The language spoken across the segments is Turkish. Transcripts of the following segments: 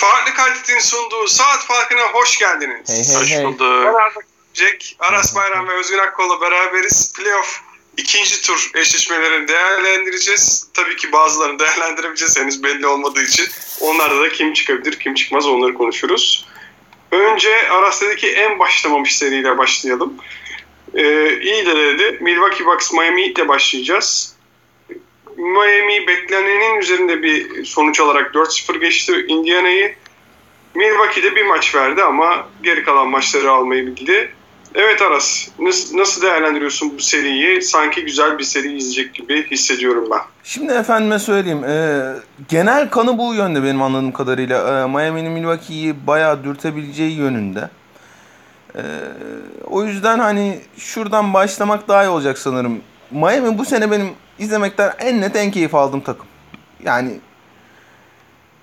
Farklı kalitenin sunduğu saat farkına hoş geldiniz. Hey hey Hoş hey. bulduk. Ben Arda Jack, Aras Bayram ve Özgün Akkol'la beraberiz. Playoff ikinci tur eşleşmelerini değerlendireceğiz. Tabii ki bazılarını değerlendiremeyeceğiz henüz belli olmadığı için. Onlarda da kim çıkabilir, kim çıkmaz onları konuşuruz. Önce Aras dedi ki en başlamamış seriyle başlayalım. Ee, iyi de dedi. Milwaukee Bucks Miami ile başlayacağız. Miami beklenenin üzerinde bir sonuç alarak 4-0 geçti Indiana'yı. Milwaukee'de bir maç verdi ama geri kalan maçları almayı bildi. Evet Aras, nasıl, değerlendiriyorsun bu seriyi? Sanki güzel bir seri izleyecek gibi hissediyorum ben. Şimdi efendime söyleyeyim. e, genel kanı bu yönde benim anladığım kadarıyla. E, Miami'nin Milwaukee'yi bayağı dürtebileceği yönünde. E, o yüzden hani şuradan başlamak daha iyi olacak sanırım. Miami bu sene benim izlemekten en net en keyif aldığım takım. Yani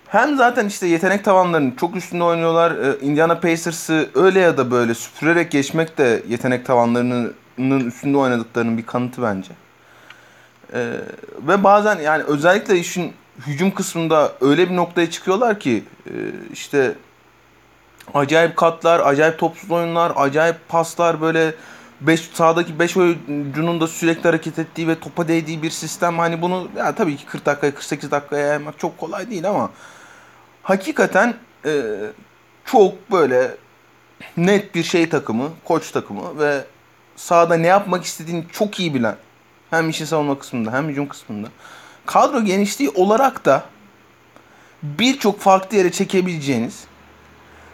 hem zaten işte yetenek tavanlarının çok üstünde oynuyorlar. E, Indiana Pacers'ı öyle ya da böyle süpürerek geçmek de yetenek tavanlarının üstünde oynadıklarının bir kanıtı bence. Ee, ve bazen yani özellikle işin hücum kısmında öyle bir noktaya çıkıyorlar ki e, işte acayip katlar, acayip topsuz oyunlar, acayip paslar böyle beş, sahadaki 5 oyuncunun da sürekli hareket ettiği ve topa değdiği bir sistem. Hani bunu ya tabii ki 40 dakikaya 48 dakikaya yaymak çok kolay değil ama hakikaten e, çok böyle net bir şey takımı, koç takımı ve sahada ne yapmak istediğini çok iyi bilen hem işin savunma kısmında hem hücum kısmında. Kadro genişliği olarak da birçok farklı yere çekebileceğiniz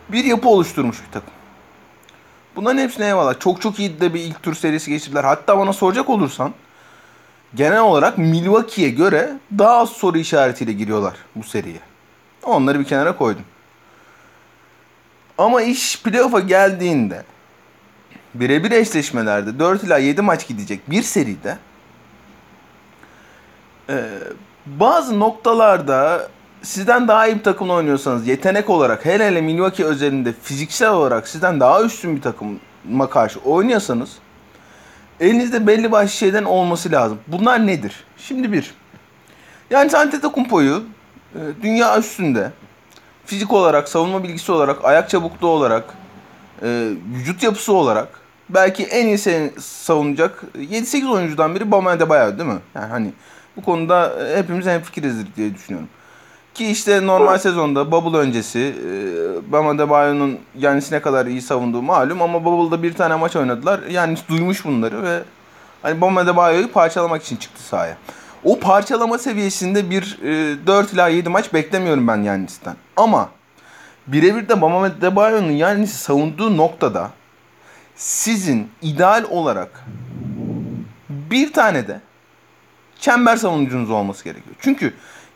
bir yapı oluşturmuş bir takım. Bunların hepsine eyvallah. Çok çok iyi de bir ilk tur serisi geçirdiler. Hatta bana soracak olursan genel olarak Milwaukee'ye göre daha az soru işaretiyle giriyorlar bu seriye. Onları bir kenara koydum. Ama iş playoff'a geldiğinde birebir eşleşmelerde 4 ila 7 maç gidecek bir seride bazı noktalarda sizden daha iyi bir takımla oynuyorsanız yetenek olarak hele hele Milwaukee özelinde fiziksel olarak sizden daha üstün bir takıma karşı oynuyorsanız elinizde belli başlı şeyden olması lazım. Bunlar nedir? Şimdi bir. Yani Antetokounmpo'yu e, dünya üstünde fizik olarak, savunma bilgisi olarak, ayak çabukluğu olarak, e, vücut yapısı olarak belki en iyi seni savunacak 7-8 oyuncudan biri Bam Adebayo değil mi? Yani hani bu konuda e, hepimiz hemfikirizdir diye düşünüyorum. Ki işte normal sezonda Bubble öncesi e, Bam Adebayo'nun Yanis'i ne kadar iyi savunduğu malum ama Bubble'da bir tane maç oynadılar. Yanis duymuş bunları ve hani Bam Adebayo'yu parçalamak için çıktı sahaya. O parçalama seviyesinde bir e, 4 ila 7 maç beklemiyorum ben Yanis'ten. Ama birebir de Bam Adebayo'nun Yanis'i savunduğu noktada sizin ideal olarak bir tane de çember savunucunuz olması gerekiyor. Çünkü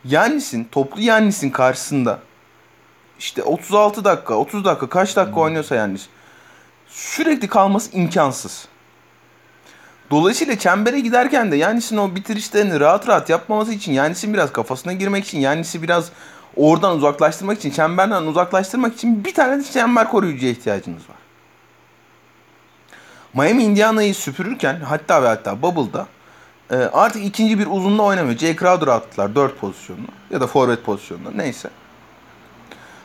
Yannis'in, toplu Yannis'in karşısında işte 36 dakika, 30 dakika kaç dakika oynuyorsa Yannis sürekli kalması imkansız. Dolayısıyla çembere giderken de Yannis'in o bitirişlerini rahat rahat yapmaması için Yannis'in biraz kafasına girmek için Yannis'i biraz oradan uzaklaştırmak için, çemberden uzaklaştırmak için bir tane de çember koruyucuya ihtiyacınız var. Miami Indiana'yı süpürürken hatta ve hatta Bubble'da e, artık ikinci bir uzunla oynamıyor. Jay Crowder attılar 4 pozisyonuna ya da forvet pozisyonuna neyse.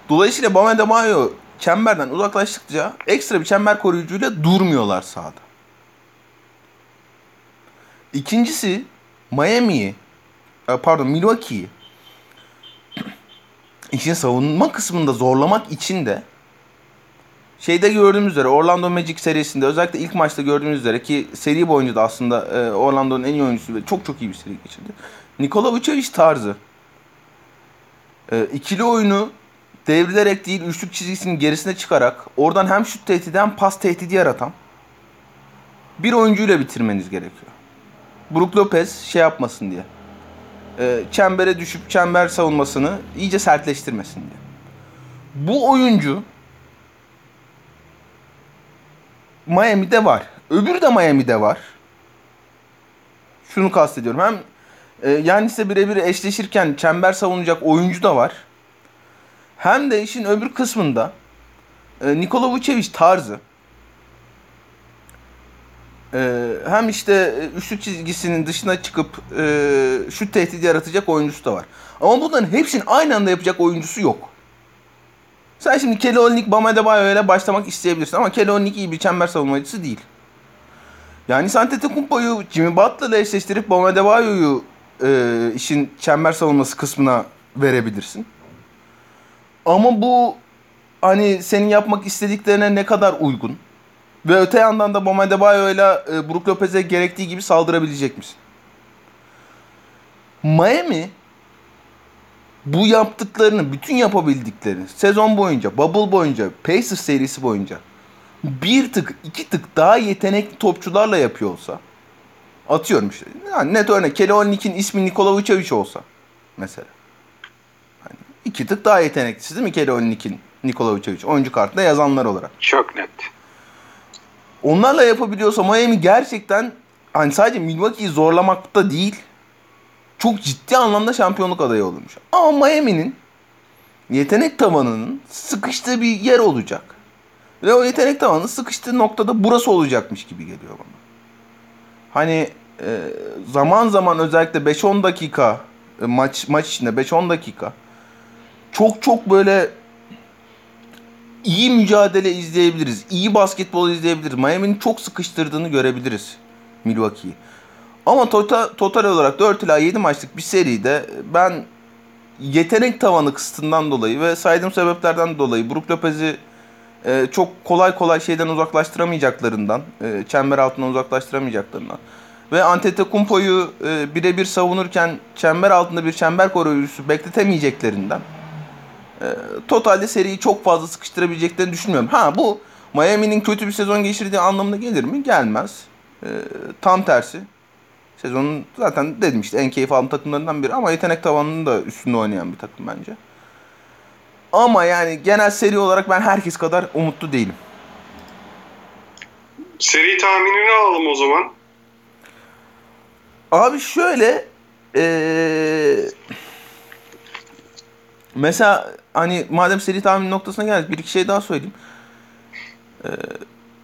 Dolayısıyla Bam Adebayo çemberden uzaklaştıkça ekstra bir çember koruyucuyla durmuyorlar sahada. İkincisi Miami'yi e, pardon Milwaukee'yi işin savunma kısmında zorlamak için de şeyde gördüğümüz üzere Orlando Magic serisinde özellikle ilk maçta gördüğümüz üzere ki seri boyunca da aslında e, Orlando'nun en iyi oyuncusu ve çok çok iyi bir seri geçirdi. Nikola Vucevic tarzı e, ikili oyunu devrilerek değil üçlük çizgisinin gerisine çıkarak oradan hem şut tehdidi hem pas tehdidi yaratan bir oyuncuyla bitirmeniz gerekiyor. Brook Lopez şey yapmasın diye. E, çembere düşüp çember savunmasını iyice sertleştirmesin diye. Bu oyuncu Miami'de var. Öbürü de Miami'de var. Şunu kastediyorum. Hem e, Yanis'le birebir eşleşirken çember savunacak oyuncu da var. Hem de işin öbür kısmında e, Nikola Vucevic tarzı e, hem işte e, üçlük çizgisinin dışına çıkıp e, şut tehdidi yaratacak oyuncusu da var. Ama bunların hepsinin aynı anda yapacak oyuncusu yok. Sen şimdi Kelly Bam Adebayo ile başlamak isteyebilirsin ama Kelly iyi bir çember savunmacısı değil. Yani Antetokounmpo'yu Jimmy Butler'la eşleştirip Bam Adebayo'yu e, işin çember savunması kısmına verebilirsin. Ama bu hani senin yapmak istediklerine ne kadar uygun? Ve öte yandan da Bam Adebayo ile e, Brook Lopez'e gerektiği gibi saldırabilecek misin? Miami bu yaptıklarını, bütün yapabildiklerini sezon boyunca, bubble boyunca, Pacers serisi boyunca bir tık, iki tık daha yetenekli topçularla yapıyor olsa atıyorum işte. Yani net örnek Kelly Olynyk'in ismi Nikola Vucevic olsa mesela. Hani iki tık daha yeteneklisi değil mi Kelly Olynyk'in Nikola Vucevic oyuncu kartında yazanlar olarak. Çok net. Onlarla yapabiliyorsa Miami gerçekten hani sadece Milwaukee'yi zorlamakta değil çok ciddi anlamda şampiyonluk adayı olmuş. Ama Miami'nin yetenek tavanının sıkıştığı bir yer olacak. Ve o yetenek tavanının sıkıştığı noktada burası olacakmış gibi geliyor bana. Hani e, zaman zaman özellikle 5-10 dakika e, maç maç içinde 5-10 dakika çok çok böyle iyi mücadele izleyebiliriz. İyi basketbol izleyebiliriz. Miami'nin çok sıkıştırdığını görebiliriz Milwaukee'yi. Ama total, total olarak 4 ila 7 maçlık bir seride ben yetenek tavanı kısıtından dolayı ve saydığım sebeplerden dolayı Brook Lopez'i e, çok kolay kolay şeyden uzaklaştıramayacaklarından, e, çember altından uzaklaştıramayacaklarından ve Antetokounmpo'yu e, birebir savunurken çember altında bir çember koruyucusu bekletemeyeceklerinden e, totalde seriyi çok fazla sıkıştırabileceklerini düşünmüyorum. Ha bu Miami'nin kötü bir sezon geçirdiği anlamına gelir mi? Gelmez. E, tam tersi. Sezonun zaten dedim işte en keyif aldığım takımlarından biri ama yetenek tavanının da üstünde oynayan bir takım bence. Ama yani genel seri olarak ben herkes kadar umutlu değilim. Seri tahminini alalım o zaman. Abi şöyle ee, mesela hani madem seri tahmin noktasına geldik bir iki şey daha söyleyeyim. Ee,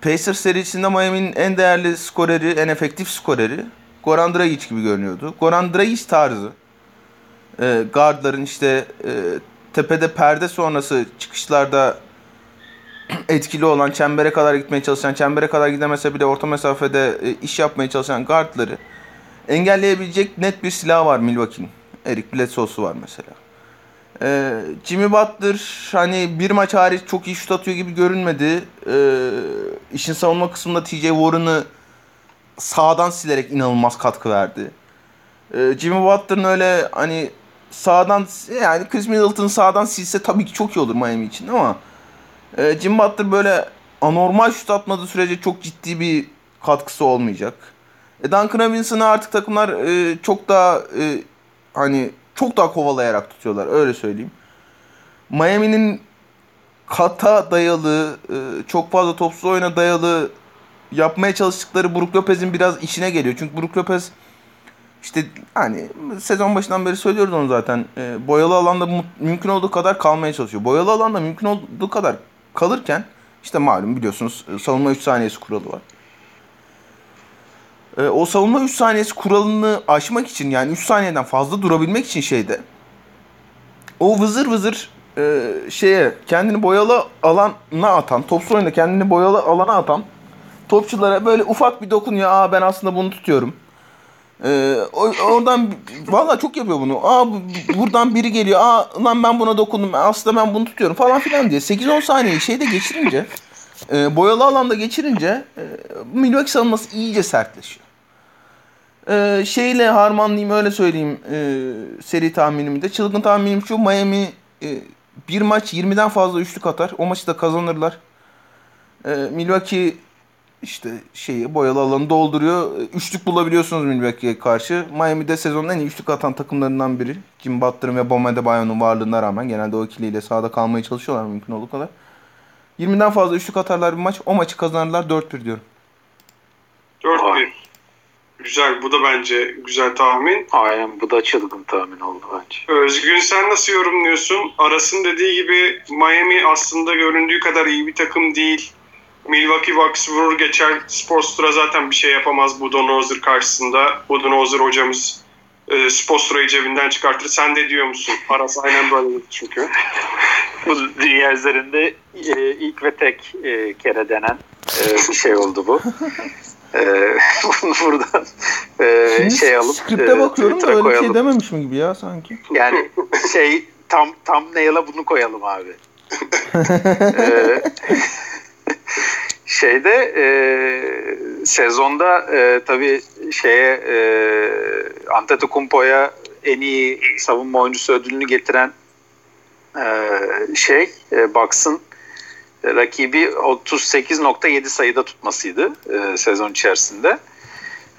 Pacers serisinde Miami'nin en değerli skoreri, en efektif skoreri Goran Dragic gibi görünüyordu. Goran Dragic tarzı e, guardların işte e, tepede perde sonrası çıkışlarda etkili olan, çembere kadar gitmeye çalışan, çembere kadar gidemese bile orta mesafede e, iş yapmaya çalışan guardları engelleyebilecek net bir silah var Milwaukee'nin. Eric Bledsoe'su var mesela. Ee, Jimmy Butler hani bir maç hariç çok iyi şut atıyor gibi görünmedi. Ee, işin savunma kısmında TJ Warren'ı sağdan silerek inanılmaz katkı verdi. Ee, Jimmy Butler'ın öyle hani sağdan yani Chris Middleton sağdan silse tabii ki çok iyi olur Miami için ama e, Jimmy Butler böyle anormal şut atmadığı sürece çok ciddi bir katkısı olmayacak. E, Duncan Robinson'ı artık takımlar e, çok daha e, hani çok daha kovalayarak tutuyorlar öyle söyleyeyim. Miami'nin kata dayalı, e, çok fazla topsuz oyuna dayalı yapmaya çalıştıkları Brook Lopez'in biraz işine geliyor. Çünkü Brook Lopez işte hani sezon başından beri söylüyoruz onu zaten. E, boyalı alanda mümkün olduğu kadar kalmaya çalışıyor. Boyalı alanda mümkün olduğu kadar kalırken işte malum biliyorsunuz savunma 3 saniyesi kuralı var. E, o savunma 3 saniyesi kuralını aşmak için yani 3 saniyeden fazla durabilmek için şeyde o vızır vızır e, şeye kendini boyalı alana atan, topsuz oyunda kendini boyalı alana atan topçulara böyle ufak bir dokunuyor. Aa ben aslında bunu tutuyorum. Ee, oradan valla çok yapıyor bunu. Aa buradan biri geliyor. Aa lan ben buna dokundum. Aslında ben bunu tutuyorum falan filan diye. 8-10 saniye şeyde geçirince e, boyalı alanda geçirince e, Milwaukee savunması iyice sertleşiyor. E, şeyle harmanlayayım öyle söyleyeyim e, seri tahminimi de. Çılgın tahminim şu Miami e, bir maç 20'den fazla üçlük atar. O maçı da kazanırlar. E, Milwaukee işte şeyi boyalı alanı dolduruyor. Üçlük bulabiliyorsunuz Milwaukee'ye karşı. Miami'de sezonun en iyi üçlük atan takımlarından biri. Jim Butler'ın ve Bam Adebayo'nun varlığına rağmen genelde o ikiliyle sahada kalmaya çalışıyorlar mümkün olduğu kadar. 20'den fazla üçlük atarlar bir maç. O maçı kazanırlar 4-1 diyorum. 4-1. Güzel. Bu da bence güzel tahmin. Aynen bu da çılgın tahmin oldu bence. Özgün sen nasıl yorumluyorsun? Aras'ın dediği gibi Miami aslında göründüğü kadar iyi bir takım değil. Milwaukee Bucks vurur geçer. Sporstra zaten bir şey yapamaz Budenholzer karşısında. Budenholzer hocamız e, Spostra'yı cebinden çıkartır. Sen de diyor musun? Aras aynen böyle çünkü. bu dünya üzerinde e, ilk ve tek e, kere denen e, bir şey oldu bu. E, bunu buradan e, şey alıp Skripte e, bakıyorum da Twitter'a öyle şey koyalım. dememişim gibi ya sanki. Yani şey tam tam nail'a bunu koyalım abi. Ee, şeyde e, sezonda e, tabii şeye e, Antetokounmpo'ya en iyi savunma oyuncusu ödülünü getiren e, şey e, Bucks'ın rakibi 38.7 sayıda tutmasıydı e, sezon içerisinde.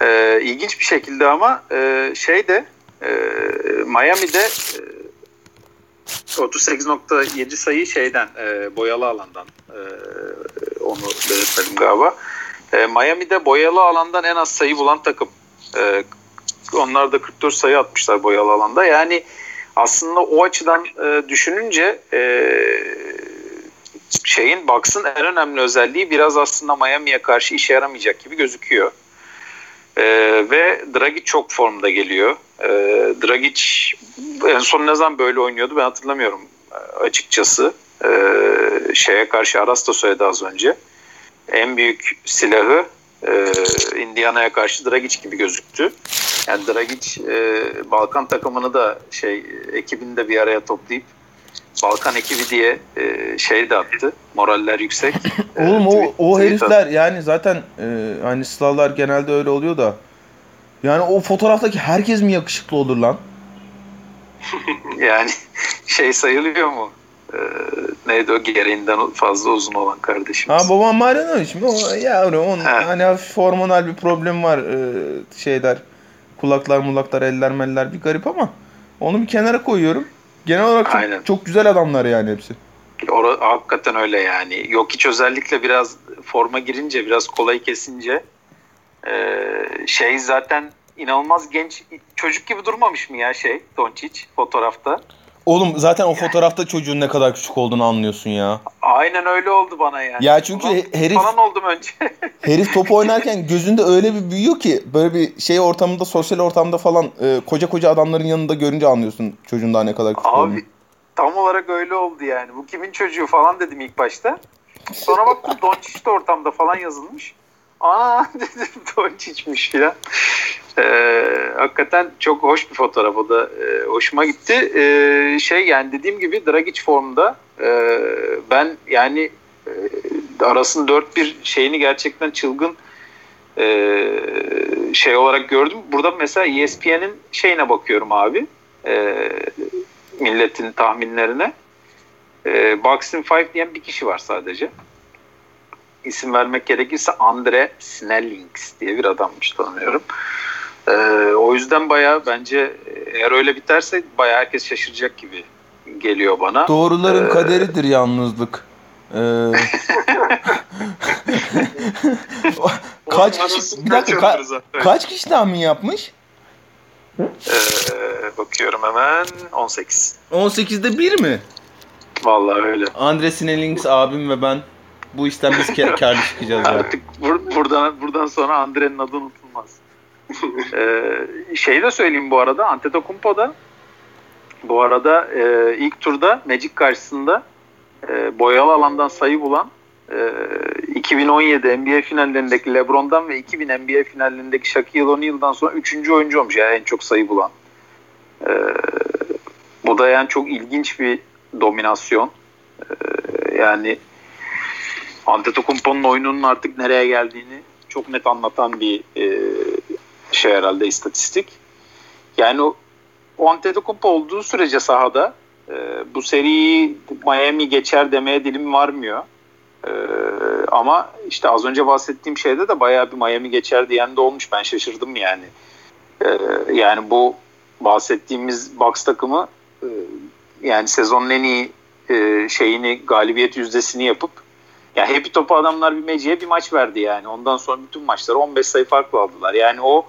E, ilginç bir şekilde ama e, şey e, Miami'de e, 38.7 sayı şeyden e, boyalı alandan e, onu belirtmedim galiba. E, Miami'de boyalı alandan en az sayı bulan takım. E, onlar da 44 sayı atmışlar boyalı alanda. Yani aslında o açıdan e, düşününce e, şeyin Bucks'ın en önemli özelliği biraz aslında Miami'ye karşı işe yaramayacak gibi gözüküyor. E, ve Dragic çok formda geliyor. E, Dragic en son ne zaman böyle oynuyordu ben hatırlamıyorum e, açıkçası. E, şeye karşı Aras da söyledi az önce. En büyük silahı e, Indiana'ya karşı Dragic gibi gözüktü. Yani Dragic e, Balkan takımını da şey ekibini de bir araya toplayıp Balkan ekibi diye e, şey de attı. Moraller yüksek. E, Oğlum o, o herifler yani zaten e, hani Slavlar genelde öyle oluyor da yani o fotoğraftaki herkes mi yakışıklı olur lan? Yani şey sayılıyor mu? Ee, neydi o gereğinden fazla uzun olan kardeşimiz. Ha babam Marjanovic mi? O yavrum onun He. hani hafif hormonal bir problem var e, şeyler. Kulaklar mulaklar eller meller bir garip ama onu bir kenara koyuyorum. Genel olarak çok, Aynen. çok güzel adamlar yani hepsi. Ora, hakikaten öyle yani. Yok hiç özellikle biraz forma girince biraz kolay kesince ee, şey zaten inanılmaz genç çocuk gibi durmamış mı ya şey Doncic fotoğrafta. Oğlum zaten o fotoğrafta çocuğun ne kadar küçük olduğunu anlıyorsun ya. Aynen öyle oldu bana yani. Ya çünkü Ulan herif- falan oldum önce. Herif top oynarken gözünde öyle bir büyüyor ki böyle bir şey ortamında sosyal ortamda falan e, koca koca adamların yanında görünce anlıyorsun çocuğun daha ne kadar küçük olduğunu. Abi tam olarak öyle oldu yani. Bu kimin çocuğu falan dedim ilk başta. Sonra baktım Doncic de ortamda falan yazılmış. Aa dedim Doncic'miş filan. Ee, hakikaten çok hoş bir fotoğraf o da e, hoşuma gitti. Ee, şey yani dediğim gibi Dragic formda. Ee, ben yani e, arasın 4-1 şeyini gerçekten çılgın e, şey olarak gördüm. Burada mesela E ESPN'in şeyine bakıyorum abi. E, milletin tahminlerine. E, Boxing 5 diyen bir kişi var sadece. İsim vermek gerekirse Andre Snellings diye bir adammış tanıyorum. E, o yüzden baya bence eğer öyle biterse baya herkes şaşıracak gibi geliyor bana. Doğruların Ee, kaderidir yalnızlık. Ee, kaç kişi, bir dakika kaç ka- kaç kişi tahmin yapmış? E, bakıyorum hemen 18. 18'de 1 mi? Vallahi öyle. Andre Snellings abim ve ben bu işten biz karlı çıkacağız ya. Artık bur- buradan buradan sonra Andre'nin adı unutulmaz. ee, şey de söyleyeyim bu arada Antetokounmpo da bu arada e, ilk turda Magic karşısında e, boyalı alandan sayı bulan e, 2017 NBA finallerindeki LeBron'dan ve 2000 NBA finallerindeki Shaquille O'Neal'dan sonra 3. oyuncu olmuş yani en çok sayı bulan. E, bu da yani çok ilginç bir dominasyon. E, yani Antetokounmpo'nun oyununun artık nereye geldiğini çok net anlatan bir e, şey herhalde istatistik. Yani o, o Antetokounmpo olduğu sürece sahada e, bu seriyi Miami geçer demeye dilim varmıyor. E, ama işte az önce bahsettiğim şeyde de bayağı bir Miami geçer diyen de olmuş. Ben şaşırdım yani. E, yani bu bahsettiğimiz Bucks takımı e, yani sezonun en iyi e, şeyini galibiyet yüzdesini yapıp ya Happy Top'u adamlar bir Magic'e bir maç verdi yani. Ondan sonra bütün maçları 15 sayı farklı aldılar. Yani o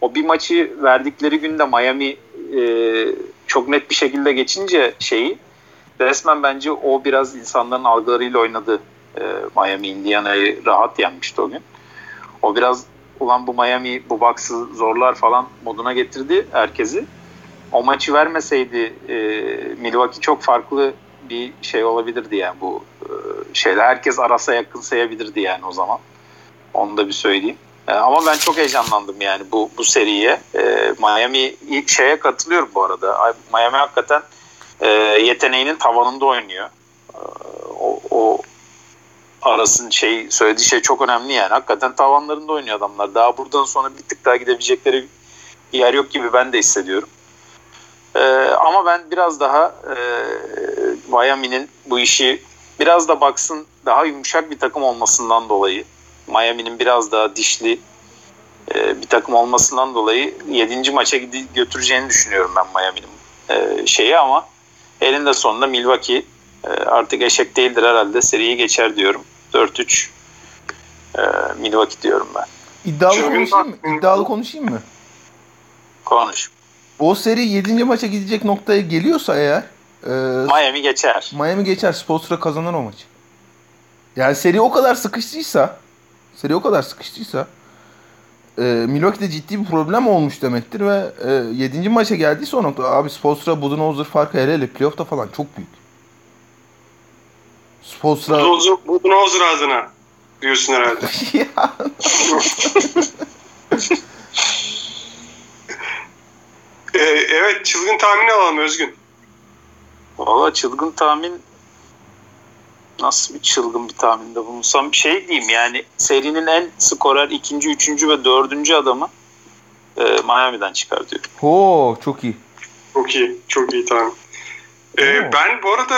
o bir maçı verdikleri günde Miami e, çok net bir şekilde geçince şeyi resmen bence o biraz insanların algılarıyla oynadı. E, Miami Indiana'yı rahat yenmişti o gün. O biraz ulan bu Miami bu Bucks'ı zorlar falan moduna getirdi herkesi. O maçı vermeseydi e, Milwaukee çok farklı bir şey olabilirdi yani bu şeyler. Herkes arasa yakın sayabilirdi yani o zaman. Onu da bir söyleyeyim. E, ama ben çok heyecanlandım yani bu bu seriye. E, Miami şeye katılıyorum bu arada. Miami hakikaten e, yeteneğinin tavanında oynuyor. E, o, o arasın şey söylediği şey çok önemli yani. Hakikaten tavanlarında oynuyor adamlar. Daha buradan sonra bir tık daha gidebilecekleri yer yok gibi ben de hissediyorum. Ee, ama ben biraz daha e, Miami'nin bu işi biraz da baksın daha yumuşak bir takım olmasından dolayı Miami'nin biraz daha dişli e, bir takım olmasından dolayı 7. maça götüreceğini düşünüyorum ben Miami'nin e, şeyi ama elinde sonunda Milwaukee e, artık eşek değildir herhalde seriyi geçer diyorum. 4-3 e, Milwaukee diyorum ben. İddialı konuşayım mı? İddialı konuşayım mı? Konuş. O seri 7. maça gidecek noktaya geliyorsa eğer e, Miami geçer. Miami geçer. Spolstra kazanır o maçı. Yani seri o kadar sıkıştıysa seri o kadar sıkıştıysa e, Milwaukee'de ciddi bir problem olmuş demektir ve e, 7. maça geldiyse o nokta abi Spolstra Budenholzer farkı hele hele playoff'ta falan çok büyük. Spolstra... Budenholzer adına diyorsun herhalde. Ee, evet çılgın tahmin alalım Özgün. Valla çılgın tahmin nasıl bir çılgın bir tahminde bulunsam bir şey diyeyim yani serinin en skorer ikinci, üçüncü ve dördüncü adamı e, Miami'den çıkar diyor. Oo çok iyi. Çok iyi. Çok iyi tahmin. Ee, ben bu arada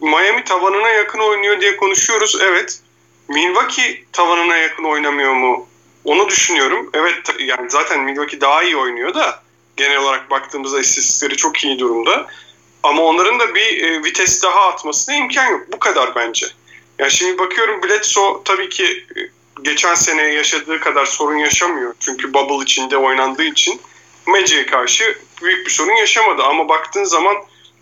Miami tavanına yakın oynuyor diye konuşuyoruz. Evet. Milwaukee tavanına yakın oynamıyor mu? Onu düşünüyorum. Evet yani zaten Milwaukee daha iyi oynuyor da genel olarak baktığımızda istatistikleri çok iyi durumda. Ama onların da bir e, vites daha atmasına imkan yok. Bu kadar bence. Yani şimdi bakıyorum Bledsoe tabii ki e, geçen sene yaşadığı kadar sorun yaşamıyor. Çünkü bubble içinde oynandığı için Magic'e karşı büyük bir sorun yaşamadı. Ama baktığın zaman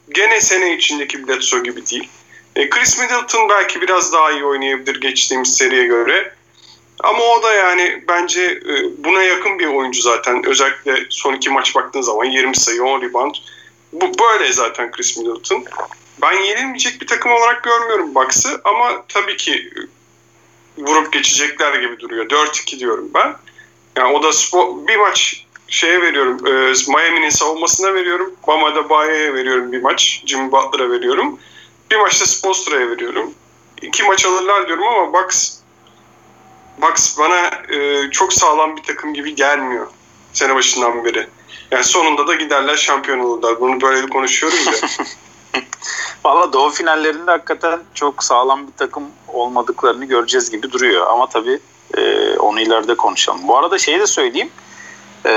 gene sene içindeki Bledsoe gibi değil. E, Chris Middleton belki biraz daha iyi oynayabilir geçtiğimiz seriye göre. Ama o da yani bence e, buna yakın bir oyuncu zaten. Özellikle son iki maç baktığın zaman 20 sayı, 10 rebound. Bu böyle zaten Chris Middleton. Ben yenilmeyecek bir takım olarak görmüyorum Bucks'ı ama tabii ki e, vurup geçecekler gibi duruyor. 4-2 diyorum ben. Yani o da spor, bir maç şeye veriyorum. E, Miami'nin savunmasına veriyorum. Bama'da Baya'ya veriyorum bir maç. Jimmy Butler'a veriyorum. Bir maçta Spostra'ya veriyorum. İki maç alırlar diyorum ama Bucks Bucks bana e, çok sağlam bir takım gibi gelmiyor sene başından beri. Yani sonunda da giderler şampiyon olurlar. Bunu böyle konuşuyorum ya. Valla doğu finallerinde hakikaten çok sağlam bir takım olmadıklarını göreceğiz gibi duruyor. Ama tabii e, onu ileride konuşalım. Bu arada şeyi de söyleyeyim. E,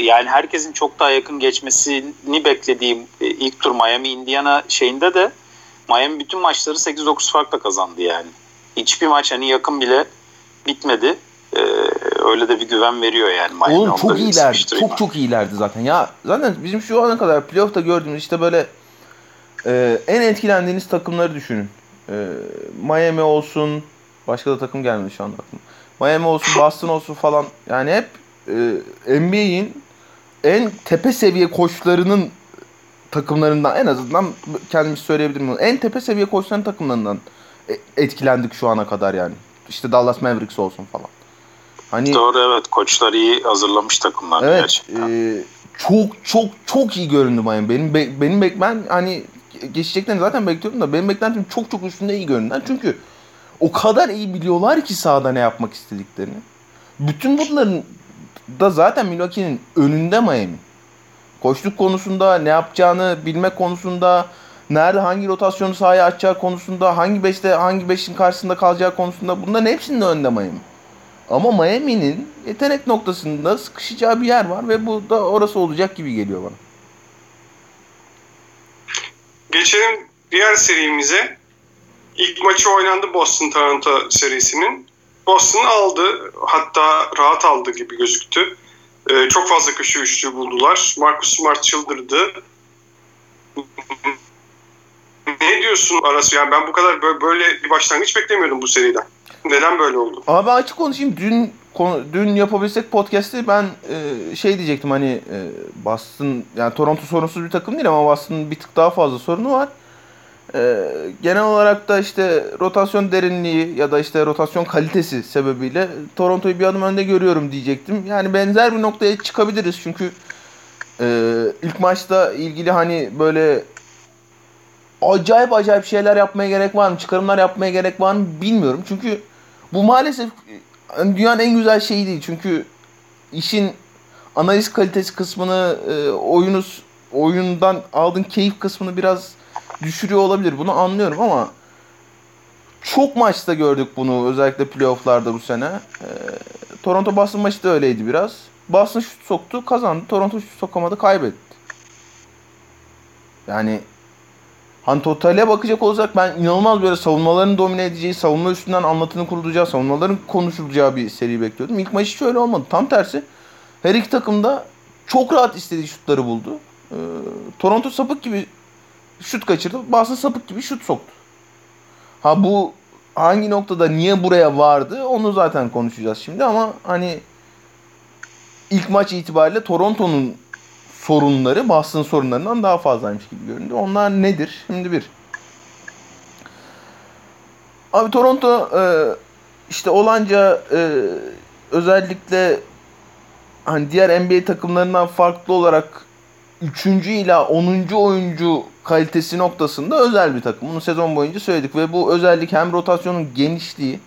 yani herkesin çok daha yakın geçmesini beklediğim e, ilk tur Miami Indiana şeyinde de Miami bütün maçları 8-9 farkla kazandı yani. Hiçbir maç hani yakın bile bitmedi. Ee, öyle de bir güven veriyor yani. Miami Oğlum çok iyilerdi. Çok çok iyilerdi zaten. Ya zaten bizim şu ana kadar playoff'ta gördüğümüz işte böyle e, en etkilendiğiniz takımları düşünün. E, Miami olsun. Başka da takım gelmedi şu anda aklıma. Miami olsun, Boston olsun falan. Yani hep e, NBA'in en tepe seviye koçlarının takımlarından en azından kendimiz söyleyebilirim. En tepe seviye koçların takımlarından e, etkilendik şu ana kadar yani. İşte Dallas Mavericks olsun falan. Hani Doğru evet koçlar iyi hazırlamış takımlar evet, gerçekten. E, çok çok çok iyi göründü Miami. Benim be, benim bek ben hani geçeceklerini zaten bekliyordum da benim beklentim çok çok üstünde iyi göründü. Çünkü o kadar iyi biliyorlar ki sahada ne yapmak istediklerini. Bütün bunların da zaten Milwaukee'nin önünde Miami. Koçluk konusunda ne yapacağını bilmek konusunda nerede hangi rotasyonu sahaya açacağı konusunda hangi beşte hangi beşin karşısında kalacağı konusunda bunların hepsinin önünde Miami. Ama Miami'nin yetenek noktasında sıkışacağı bir yer var ve bu da orası olacak gibi geliyor bana. Geçelim diğer serimize. İlk maçı oynandı Boston Toronto serisinin. Boston aldı. Hatta rahat aldı gibi gözüktü. Ee, çok fazla köşe üçlü buldular. Marcus Smart çıldırdı. Ne diyorsun Aras? Yani ben bu kadar böyle bir başlangıç beklemiyordum bu seriden. Neden böyle oldu? Ben açık konuşayım. Dün dün yapabilsek podcast'i ben e, şey diyecektim hani e, Boston yani Toronto sorunsuz bir takım değil ama Boston'ın bir tık daha fazla sorunu var. Ee, genel olarak da işte rotasyon derinliği ya da işte rotasyon kalitesi sebebiyle Toronto'yu bir adım önde görüyorum diyecektim. Yani benzer bir noktaya çıkabiliriz çünkü e, ilk maçta ilgili hani böyle acayip acayip şeyler yapmaya gerek var mı? Çıkarımlar yapmaya gerek var mı bilmiyorum. Çünkü bu maalesef hani dünyanın en güzel şeyi değil. Çünkü işin analiz kalitesi kısmını, e, oyunu oyundan aldığın keyif kısmını biraz düşürüyor olabilir. Bunu anlıyorum ama çok maçta gördük bunu özellikle playofflarda bu sene. E, Toronto Boston maçı da öyleydi biraz. Boston şut soktu, kazandı. Toronto şut sokamadı, kaybetti. Yani Hani totale bakacak olursak ben inanılmaz böyle savunmaların domine edeceği, savunma üstünden anlatının kurulacağı, savunmaların konuşulacağı bir seri bekliyordum. İlk maç hiç öyle olmadı. Tam tersi. Her iki takım da çok rahat istediği şutları buldu. Ee, Toronto sapık gibi şut kaçırdı. Boston sapık gibi şut soktu. Ha bu hangi noktada niye buraya vardı onu zaten konuşacağız şimdi ama hani ilk maç itibariyle Toronto'nun sorunları Boston sorunlarından daha fazlaymış gibi göründü. Onlar nedir? Şimdi bir. Abi Toronto e, işte olanca e, özellikle hani diğer NBA takımlarından farklı olarak 3. ila 10. oyuncu kalitesi noktasında özel bir takım. Bunu sezon boyunca söyledik ve bu özellik hem rotasyonun genişliği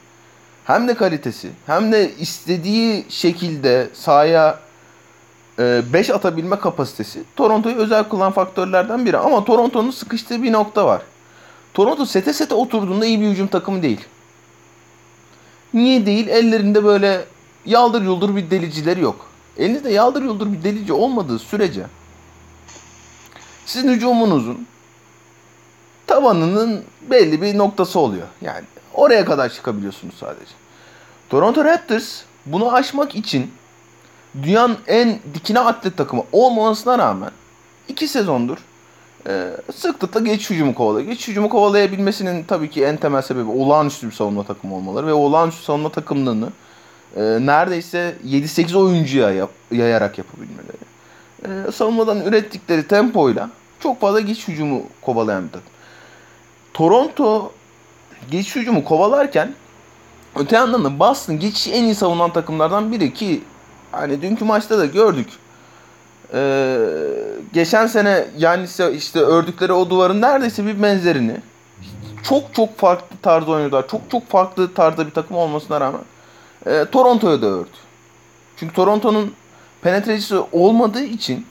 hem de kalitesi hem de istediği şekilde sahaya 5 e, atabilme kapasitesi Toronto'yu özel kılan faktörlerden biri. Ama Toronto'nun sıkıştığı bir nokta var. Toronto sete sete oturduğunda iyi bir hücum takımı değil. Niye değil? Ellerinde böyle yaldır yuldur bir delicileri yok. Elinizde yaldır yuldur bir delici olmadığı sürece sizin hücumunuzun tavanının belli bir noktası oluyor. Yani oraya kadar çıkabiliyorsunuz sadece. Toronto Raptors bunu aşmak için dünyanın en dikine atlet takımı olmamasına rağmen iki sezondur e, sıklıkla geç hücumu kovalıyor. Geç hücumu kovalayabilmesinin tabii ki en temel sebebi olağanüstü bir savunma takımı olmaları ve olağanüstü savunma takımlığını e, neredeyse 7-8 oyuncuya yap, yayarak yapabilmeleri. E, savunmadan ürettikleri tempoyla çok fazla geç hücumu kovalayan bir takım. Toronto geç hücumu kovalarken öte yandan da Boston geçişi en iyi savunan takımlardan biri ki hani dünkü maçta da gördük. Ee, geçen sene yani işte ördükleri o duvarın neredeyse bir benzerini çok çok farklı tarzda oynuyorlar. Çok çok farklı tarzda bir takım olmasına rağmen e, Toronto'ya da ördü. Çünkü Toronto'nun penetrecisi olmadığı için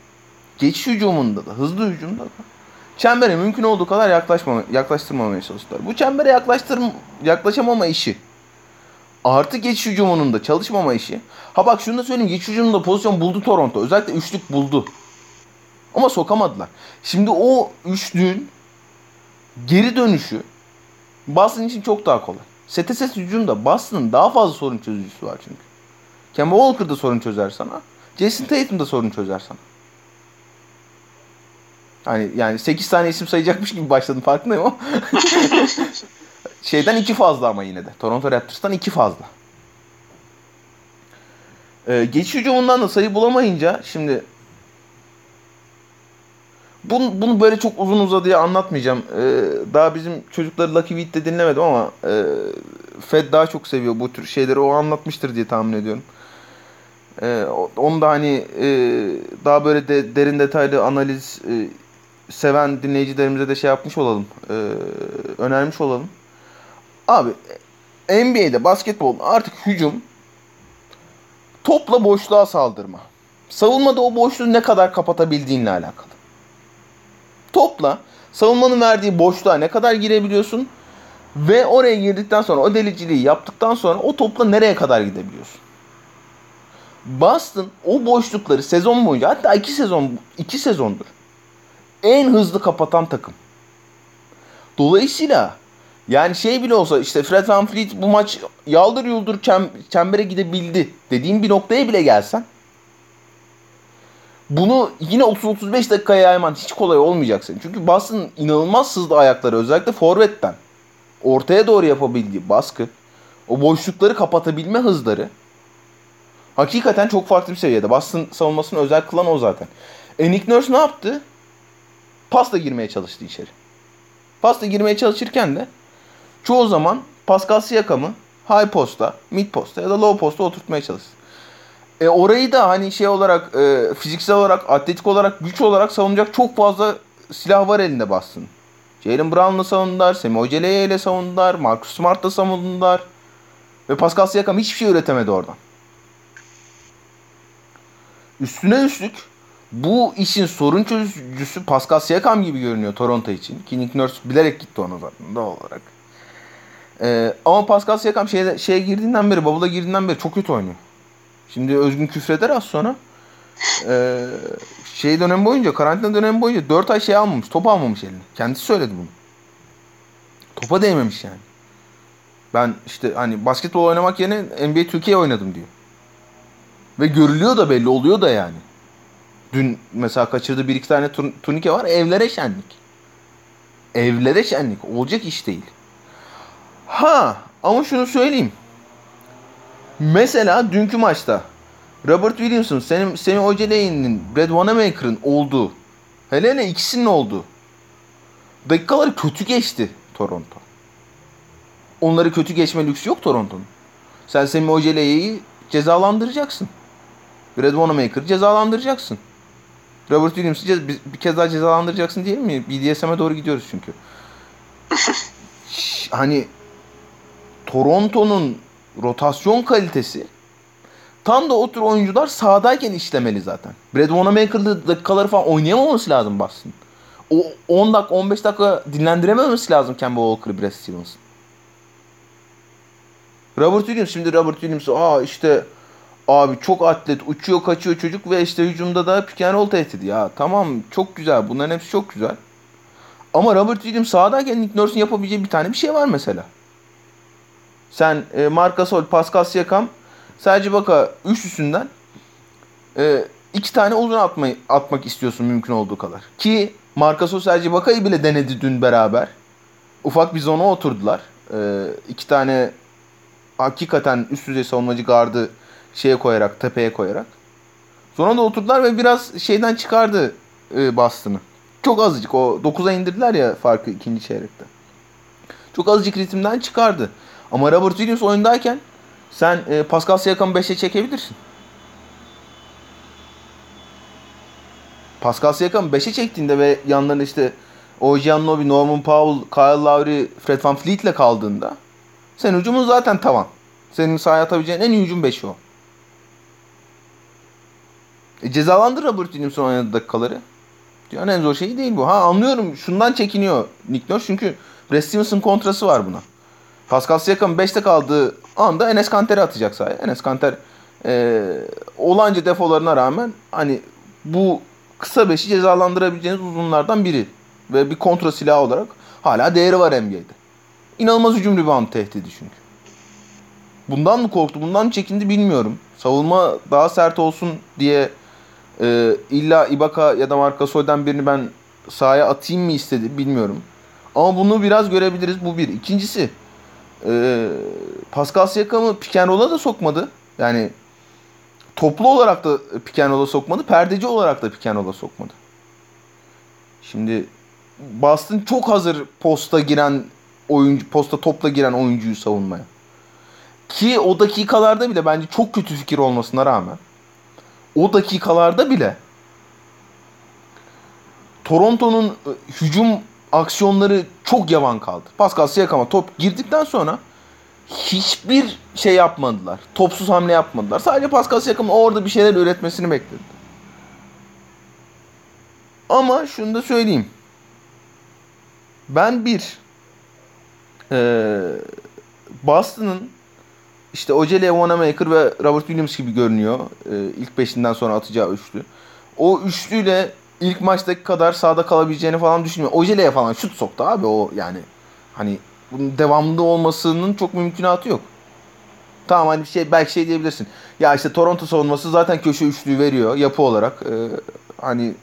geçiş hücumunda da hızlı hücumda da çembere mümkün olduğu kadar yaklaşmama, yaklaştırmamaya çalıştılar. Bu çembere yaklaştır, yaklaşamama işi artı geçiş hücumunun da çalışmama işi. Ha bak şunu da söyleyeyim. Geçiş hücumunda pozisyon buldu Toronto. Özellikle üçlük buldu. Ama sokamadılar. Şimdi o üçlüğün geri dönüşü Boston için çok daha kolay. Sete set hücumda Boston'ın daha fazla sorun çözücüsü var çünkü. Kemba Walker da sorun çözer sana. Jason Tatum da sorun çözer sana. Hani yani 8 tane isim sayacakmış gibi başladım farkındayım ama. Şeyden iki fazla ama yine de. Toronto Raptors'tan iki fazla. Ee, geçiş hücumundan da sayı bulamayınca şimdi bunu, bunu böyle çok uzun uzadıya anlatmayacağım. Ee, daha bizim çocukları Lucky Weed'de dinlemedim ama e, Fed daha çok seviyor bu tür şeyleri. O anlatmıştır diye tahmin ediyorum. Ee, onu da hani e, daha böyle de, derin detaylı analiz e, seven dinleyicilerimize de şey yapmış olalım. E, önermiş olalım. Abi NBA'de basketbol artık hücum topla boşluğa saldırma. Savunmada o boşluğu ne kadar kapatabildiğinle alakalı. Topla savunmanın verdiği boşluğa ne kadar girebiliyorsun ve oraya girdikten sonra o deliciliği yaptıktan sonra o topla nereye kadar gidebiliyorsun. Boston o boşlukları sezon boyunca hatta iki sezon iki sezondur en hızlı kapatan takım. Dolayısıyla yani şey bile olsa işte Fred Van Fleet bu maç yaldır yuldur çem, çembere gidebildi dediğim bir noktaya bile gelsen bunu yine 30-35 dakikaya yayman hiç kolay olmayacak senin. Çünkü Boston'ın inanılmaz hızlı ayakları özellikle forvetten ortaya doğru yapabildiği baskı o boşlukları kapatabilme hızları hakikaten çok farklı bir seviyede. Boston savunmasını özel kılan o zaten. E Nick Nurse ne yaptı? Pasla girmeye çalıştı içeri. Pasta girmeye çalışırken de çoğu zaman Pascal Siakam'ı high posta, mid posta ya da low posta oturtmaya çalışır. E orayı da hani şey olarak e, fiziksel olarak, atletik olarak, güç olarak savunacak çok fazla silah var elinde Boston. Jalen Brown'la savundular, Semi Ojeleye ile savundular, Marcus Smart'la savundular. Ve Pascal Siakam hiçbir şey üretemedi oradan. Üstüne üstlük bu işin sorun çözücüsü Pascal Siakam gibi görünüyor Toronto için. Ki Nick Nurse bilerek gitti ona zaten doğal olarak. Ee, ama Pascal Siakam şeye, şeye girdiğinden beri, Bubble'a girdiğinden beri çok kötü oynuyor. Şimdi Özgün küfreder az sonra. Ee, şey dönem boyunca, karantina dönemi boyunca 4 ay şey almamış, top almamış eline. Kendisi söyledi bunu. Topa değmemiş yani. Ben işte hani basketbol oynamak yerine NBA Türkiye oynadım diyor. Ve görülüyor da belli oluyor da yani. Dün mesela kaçırdığı bir iki tane tur- turnike var. Evlere şenlik. Evlere şenlik. Olacak iş değil. Ha ama şunu söyleyeyim. Mesela dünkü maçta Robert Williamson, Sam, Sammy Ojeley'nin, Brad Wanamaker'ın olduğu, hele hele ikisinin olduğu dakikaları kötü geçti Toronto. Onları kötü geçme lüksü yok Toronto'nun. Sen Sammy Ojeley'i cezalandıracaksın. Brad Wanamaker'ı cezalandıracaksın. Robert Williams'ı bir, bir kez daha cezalandıracaksın değil mi? BDSM'e doğru gidiyoruz çünkü. Hani Toronto'nun rotasyon kalitesi tam da o tür oyuncular sahadayken işlemeli zaten. Brad Wanamaker'lı dakikaları falan oynayamaması lazım Boston. O 10 dakika 15 dakika dinlendirememesi lazım Kemba Walker'ı Brad Stevens. Robert Williams şimdi Robert Williams aa işte abi çok atlet uçuyor kaçıyor çocuk ve işte hücumda da pick and roll tehdidi ya. Tamam çok güzel bunların hepsi çok güzel. Ama Robert Williams sahadayken Nick Nurse'un yapabileceği bir tane bir şey var mesela. Sen e, Marc Gasol, Pascal Siakam, Serge Ibaka üçlüsünden e, iki tane uzun atmayı, atmak istiyorsun mümkün olduğu kadar. Ki Marc Gasol, Serge Ibaka'yı bile denedi dün beraber. Ufak bir zona oturdular. E, iki tane hakikaten üst düzey savunmacı gardı şeye koyarak, tepeye koyarak. Sonra da oturdular ve biraz şeyden çıkardı e, Boston'ı. Çok azıcık o 9'a indirdiler ya farkı ikinci çeyrekte. Çok azıcık ritimden çıkardı. Ama Robert Williams oyundayken sen e, Pascal Siakam'ı 5'e çekebilirsin. Pascal Siakam'ı 5'e çektiğinde ve yanlarında işte OG Anunoby, Norman Powell, Kyle Lowry, Fred Van Fleet'le kaldığında sen hücumun zaten tavan. Senin sahaya atabileceğin en iyi hücum 5'i o. E, cezalandır Robert Williams'ın oynadığı dakikaları. Dünyanın en zor şeyi değil bu. Ha anlıyorum şundan çekiniyor Nick Nurse çünkü Brad kontrası var buna. Pascal Siakam 5'te kaldığı anda Enes Kanter'i atacak sahaya. Enes Kanter e, olanca defolarına rağmen hani bu kısa 5'i cezalandırabileceğiniz uzunlardan biri. Ve bir kontra silahı olarak hala değeri var NBA'de. İnanılmaz hücum rebound tehdidi çünkü. Bundan mı korktu, bundan mı çekindi bilmiyorum. Savunma daha sert olsun diye e, illa Ibaka ya da Marc Gasol'den birini ben sahaya atayım mı istedi bilmiyorum. Ama bunu biraz görebiliriz. Bu bir. İkincisi e, Pascal Siakam'ı roll'a da sokmadı. Yani toplu olarak da roll'a sokmadı. Perdeci olarak da roll'a sokmadı. Şimdi Boston çok hazır posta giren oyuncu, posta topla giren oyuncuyu savunmaya. Ki o dakikalarda bile bence çok kötü fikir olmasına rağmen o dakikalarda bile Toronto'nun e, hücum aksiyonları çok yavan kaldı. Pascal Siakam'a top girdikten sonra hiçbir şey yapmadılar. Topsuz hamle yapmadılar. Sadece Pascal Siakam'ın orada bir şeyler üretmesini bekledi. Ama şunu da söyleyeyim. Ben bir ee, Boston'ın işte Ojele, Wanamaker ve Robert Williams gibi görünüyor. Ee, ilk beşinden sonra atacağı üçlü. O üçlüyle ilk maçtaki kadar sahada kalabileceğini falan düşünmüyorum. Ojele'ye falan şut soktu abi o yani. Hani bunun devamlı olmasının çok mümkünatı yok. Tamam hani şey belki şey diyebilirsin. Ya işte Toronto savunması zaten köşe üçlüyü veriyor yapı olarak. Ee, hani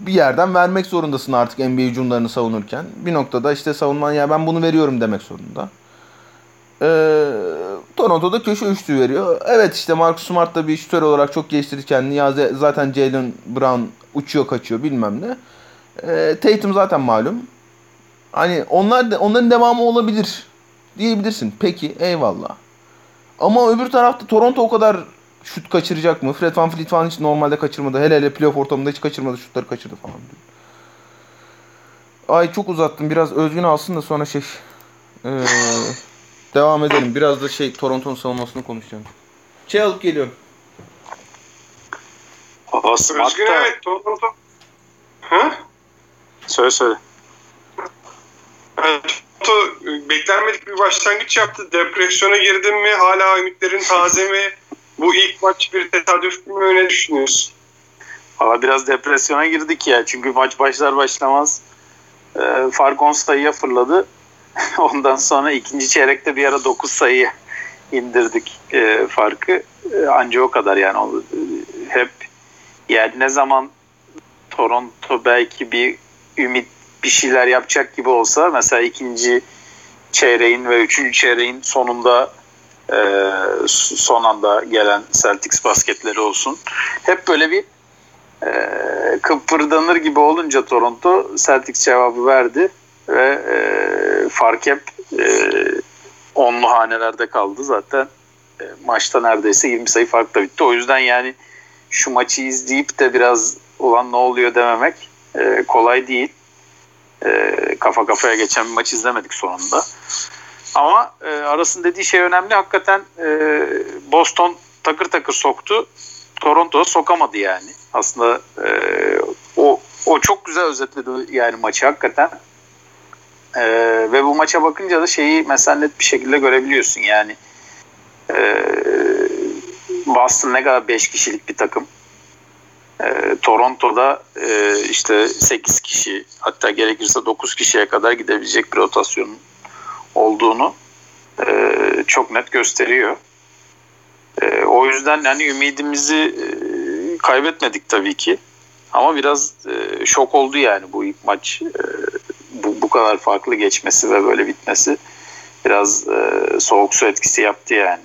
bir yerden vermek zorundasın artık NBA hücumlarını savunurken. Bir noktada işte savunman ya ben bunu veriyorum demek zorunda. Ee, Toronto'da köşe üçlü veriyor. Evet işte Marcus Smart da bir şütör olarak çok geliştirdi kendini. Ya zaten Jalen Brown uçuyor kaçıyor bilmem ne. Ee, Tatum zaten malum. Hani onlar da, onların devamı olabilir diyebilirsin. Peki eyvallah. Ama öbür tarafta Toronto o kadar şut kaçıracak mı? Fred Van Fleet falan hiç normalde kaçırmadı. Hele hele playoff ortamında hiç kaçırmadı. Şutları kaçırdı falan. Ay çok uzattım. Biraz özgün alsın da sonra şey ee, devam edelim. Biraz da şey Toronto'nun savunmasını konuşacağım. Şey alıp geliyorum. Smart Özgün da... evet Toronto. Ha? Söyle söyle. Yani Toronto e, beklenmedik bir başlangıç yaptı. Depresyona girdin mi? Hala ümitlerin taze mi? Bu ilk maç bir tesadüf mü? Ne düşünüyorsun? Valla biraz depresyona girdik ya. Çünkü maç başlar başlamaz e, fark 10 sayıya fırladı. Ondan sonra ikinci çeyrekte bir ara 9 sayıya indirdik e, farkı. E, anca o kadar yani. E, hep yani ne zaman Toronto belki bir ümit bir şeyler yapacak gibi olsa mesela ikinci çeyreğin ve üçüncü çeyreğin sonunda e, son anda gelen Celtics basketleri olsun. Hep böyle bir e, kıpırdanır gibi olunca Toronto Celtics cevabı verdi ve e, fark hep e, onlu hanelerde kaldı zaten. E, maçta neredeyse 20 sayı farkla bitti. O yüzden yani şu maçı izleyip de biraz olan ne oluyor dememek e, kolay değil. E, kafa kafaya geçen bir maç izlemedik sonunda. Ama e, arasın dediği şey önemli. Hakikaten e, Boston takır takır soktu. Toronto sokamadı yani. Aslında e, o o çok güzel özetledi yani maçı hakikaten. E, ve bu maça bakınca da şeyi mesela net bir şekilde görebiliyorsun yani. E, Boston ne kadar 5 kişilik bir takım. E, Toronto'da e, işte 8 kişi hatta gerekirse 9 kişiye kadar gidebilecek bir rotasyonun olduğunu e, çok net gösteriyor. E, o yüzden yani ümidimizi e, kaybetmedik tabii ki. Ama biraz e, şok oldu yani bu ilk maç e, bu, bu kadar farklı geçmesi ve böyle bitmesi biraz e, soğuk su etkisi yaptı yani.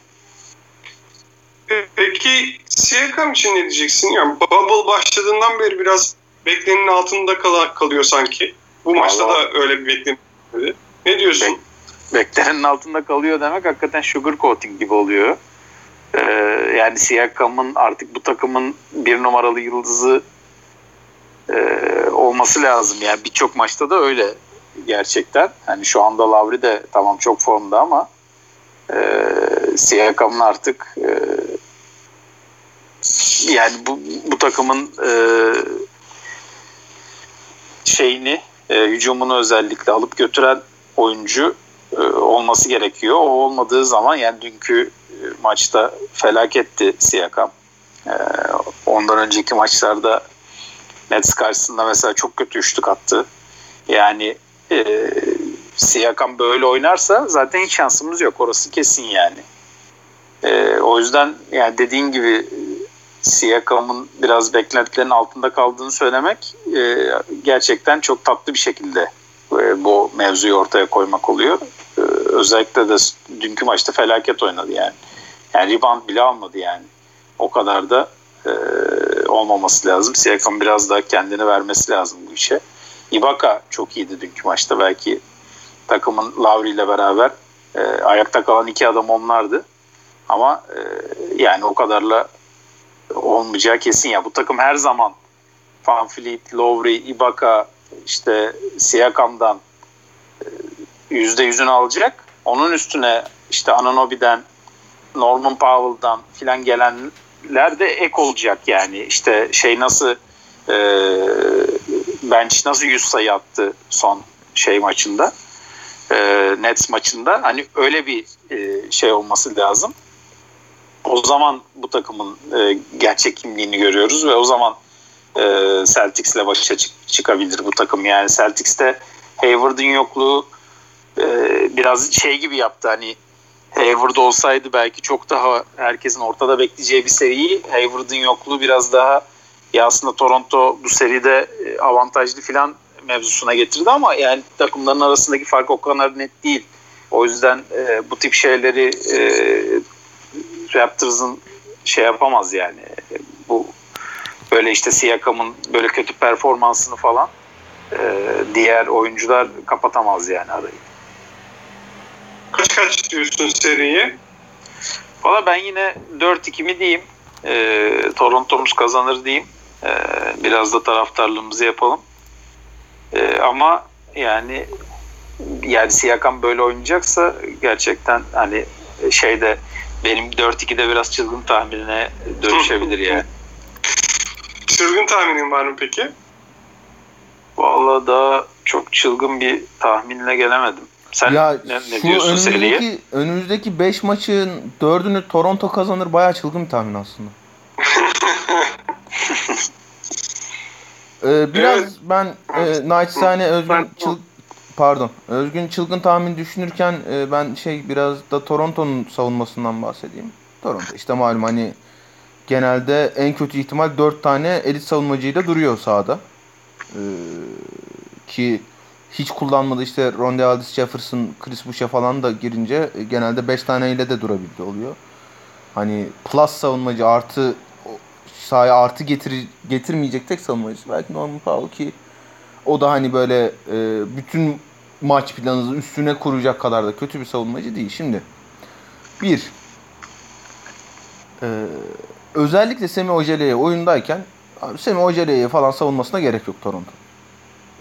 Peki Siakam için ne diyeceksin? Yani Bubble başladığından beri biraz beklenenin altında kal- kalıyor sanki. Bu Vallahi maçta da öyle bir beklenin. Ne diyorsun? Bek beklenenin altında kalıyor demek hakikaten sugar coating gibi oluyor. Ee, yani Siakam'ın artık bu takımın bir numaralı yıldızı e, olması lazım. Yani birçok maçta da öyle gerçekten. Hani şu anda Lavri de tamam çok formda ama e, Siakam'ın artık e, yani bu, bu takımın e, şeyini e, hücumunu özellikle alıp götüren oyuncu e, olması gerekiyor. O olmadığı zaman yani dünkü e, maçta felaketti Siakam. E, ondan önceki maçlarda Nets karşısında mesela çok kötü üçlük attı. Yani e, Siakam böyle oynarsa zaten hiç şansımız yok. Orası kesin yani. E, o yüzden yani dediğin gibi Siakam'ın biraz beklentilerin altında kaldığını söylemek e, gerçekten çok tatlı bir şekilde e, bu mevzuyu ortaya koymak oluyor. E, özellikle de dünkü maçta felaket oynadı yani. Yani rebound bile almadı yani. O kadar da e, olmaması lazım. Siakam biraz daha kendini vermesi lazım bu işe. Ibaka çok iyiydi dünkü maçta. Belki takımın Lavri ile beraber e, ayakta kalan iki adam onlardı. Ama e, yani o kadarla olmayacağı kesin ya. Bu takım her zaman Van Fleet, Lowry, Ibaka, işte Siakam'dan e, yüzde yüzünü alacak. Onun üstüne işte Ananobi'den, Norman Powell'dan filan gelenler de ek olacak yani. İşte şey nasıl e, bench nasıl 100 sayı attı son şey maçında. E, Nets maçında. Hani öyle bir e, şey olması lazım. O zaman bu takımın e, gerçek kimliğini görüyoruz ve o zaman e, Celtics'le başa çık- çıkabilir bu takım. Yani Celtics'te Hayward'ın yokluğu e, biraz şey gibi yaptı hani Hayward olsaydı belki çok daha herkesin ortada bekleyeceği bir seriyi Hayward'ın yokluğu biraz daha ya aslında Toronto bu seride e, avantajlı filan mevzusuna getirdi ama yani takımların arasındaki fark o kadar net değil. O yüzden e, bu tip şeyleri e, Raptors'ın şey yapamaz yani. Bu böyle işte Siakam'ın böyle kötü performansını falan e, diğer oyuncular kapatamaz yani arayı. Kaç kaç diyorsun seriyi? Valla ben yine 4-2 mi diyeyim. E, Toronto'muz kazanır diyeyim. E, biraz da taraftarlığımızı yapalım. E, ama yani yani Siakam böyle oynayacaksa gerçekten hani şeyde benim 4-2'de biraz çılgın tahminine dönüşebilir yani. Çılgın tahminin var mı peki? Vallahi daha çok çılgın bir tahminle gelemedim. Sen ya ne, ne şu diyorsun seriye? önümüzdeki, önümüzdeki 5 maçın 4'ünü Toronto kazanır bayağı çılgın bir tahmin aslında. Ee, biraz Evet. ben e, naçizane Özgün Ben- çıl pardon Özgün çılgın tahmin düşünürken e, ben şey biraz da Toronto'nun savunmasından bahsedeyim. Toronto işte malum hani genelde en kötü ihtimal 4 tane elit savunmacıyla duruyor sahada. Ee, ki hiç kullanmadı işte Ronde Aldis Jefferson, Chris Boucher falan da girince e, genelde 5 taneyle de durabildi oluyor. Hani plus savunmacı artı sahaya artı getir, getirmeyecek tek savunmacısı belki Norman Powell ki o da hani böyle e, bütün maç planınızı üstüne kuracak kadar da kötü bir savunmacı değil. Şimdi bir e, özellikle Semi Ojeleye oyundayken Semi Ojeleye falan savunmasına gerek yok Toronto.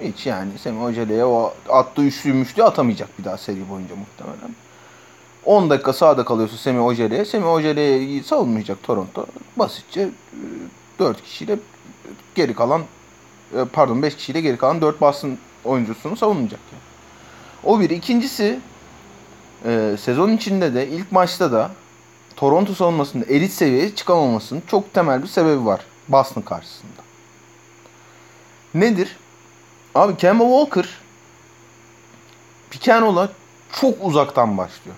Hiç yani Semi Ojeleye o attığı üçlü müşlü atamayacak bir daha seri boyunca muhtemelen. 10 dakika sağda kalıyorsa Semi Ojeleye. Semi Ojeleye'yi savunmayacak Toronto. Basitçe 4 kişiyle geri kalan e, pardon 5 kişiyle geri kalan 4 basın oyuncusunu savunmayacak. Yani. O bir. İkincisi e, sezon içinde de ilk maçta da Toronto savunmasında elit seviyeye çıkamamasının çok temel bir sebebi var Boston karşısında. Nedir? Abi Kemba Walker roll'a çok uzaktan başlıyor.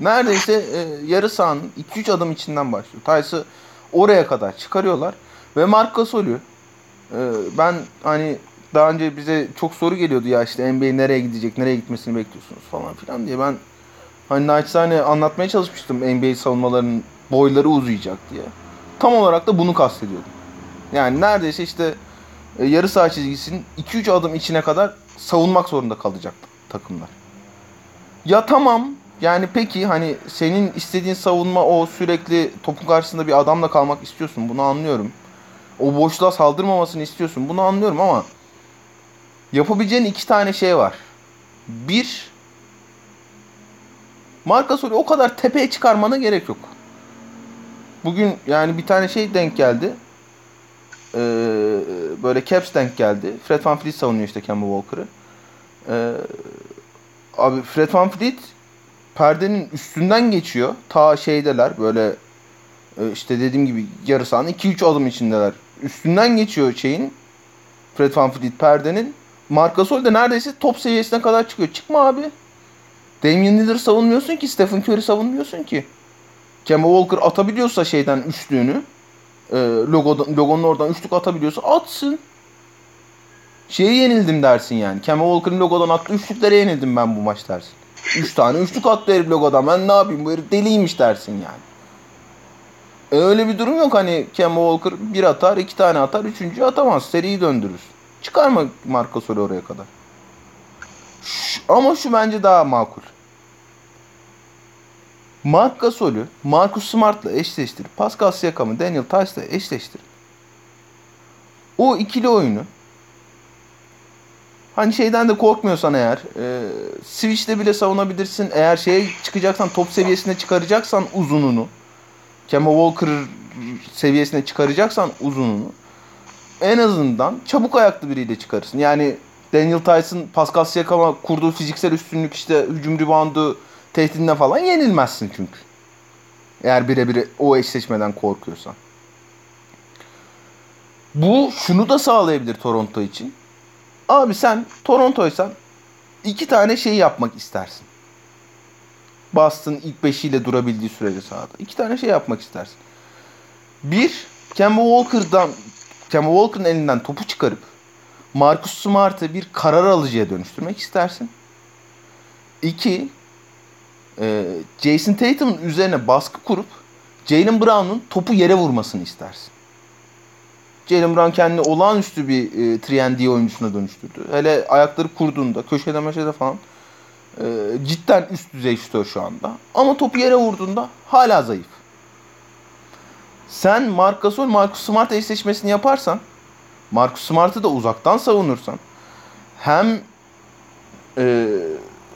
Neredeyse e, yarı sahanın 2-3 adım içinden başlıyor. Tyce'ı oraya kadar çıkarıyorlar. Ve Marc Gasol'ü e, ben hani daha önce bize çok soru geliyordu ya işte NBA nereye gidecek, nereye gitmesini bekliyorsunuz falan filan diye. Ben hani naçizane anlatmaya çalışmıştım NBA savunmalarının boyları uzayacak diye. Tam olarak da bunu kastediyordum. Yani neredeyse işte e, yarı saha çizgisinin 2-3 adım içine kadar savunmak zorunda kalacak takımlar. Ya tamam yani peki hani senin istediğin savunma o sürekli topun karşısında bir adamla kalmak istiyorsun. Bunu anlıyorum. O boşluğa saldırmamasını istiyorsun. Bunu anlıyorum ama yapabileceğin iki tane şey var. Bir Marka Gasol'ü o kadar tepeye çıkarmana gerek yok. Bugün yani bir tane şey denk geldi. Ee, böyle Caps denk geldi. Fred Van Fleet savunuyor işte Kemba Walker'ı. Ee, abi Fred Van Fleet perdenin üstünden geçiyor. Ta şeydeler böyle e, işte dediğim gibi yarı sahanın 2-3 adım içindeler. Üstünden geçiyor şeyin Fred Van Fleet perdenin. Marc Gasol de neredeyse top seviyesine kadar çıkıyor. Çıkma abi. Damian Lillard savunmuyorsun ki. Stephen Curry savunmuyorsun ki. Kemba Walker atabiliyorsa şeyden üçlüğünü e, logodan, logonun oradan üçlük atabiliyorsa atsın. Şeye yenildim dersin yani. Kemba Walker'ın logodan attığı üçlüklere yenildim ben bu maç dersin. Üç tane üçlük attı herif logodan. Ben ne yapayım bu herif deliymiş dersin yani. Öyle bir durum yok hani Kemba Walker bir atar, iki tane atar, üçüncü atamaz. Seriyi döndürür. Çıkarma Marc Gasol'ü oraya kadar. Şş, ama şu bence daha makul. Marc Gasol'ü Marcus Smart'la eşleştirip Pascal Siakam'ı Daniel Tice'la eşleştirip o ikili oyunu hani şeyden de korkmuyorsan eğer e, Switch'te bile savunabilirsin. Eğer şeye çıkacaksan top seviyesine çıkaracaksan uzununu Kemba Walker seviyesine çıkaracaksan uzununu en azından çabuk ayaklı biriyle çıkarırsın. Yani Daniel Tyson, Pascal Siakam'a kurduğu fiziksel üstünlük işte hücum ribandı tehdidine falan yenilmezsin çünkü. Eğer birebir o eşleşmeden korkuyorsan. Bu şunu da sağlayabilir Toronto için. Abi sen Toronto'ysan iki tane şey yapmak istersin. Boston ilk beşiyle durabildiği sürece sahada. İki tane şey yapmak istersin. Bir, Kemba Walker'dan Kemba Walker'ın elinden topu çıkarıp Marcus Smart'ı bir karar alıcıya dönüştürmek istersin. İki, e, Jason Tatum'un üzerine baskı kurup Jalen Brown'un topu yere vurmasını istersin. Jalen Brown kendini olağanüstü bir e, 3 oyuncusuna dönüştürdü. Hele ayakları kurduğunda, köşede meşede falan e, cidden üst düzey şutör şu anda. Ama topu yere vurduğunda hala zayıf. Sen Marc Gasol, Marcus Smart eşleşmesini yaparsan, Marcus Smart'ı da uzaktan savunursan hem e,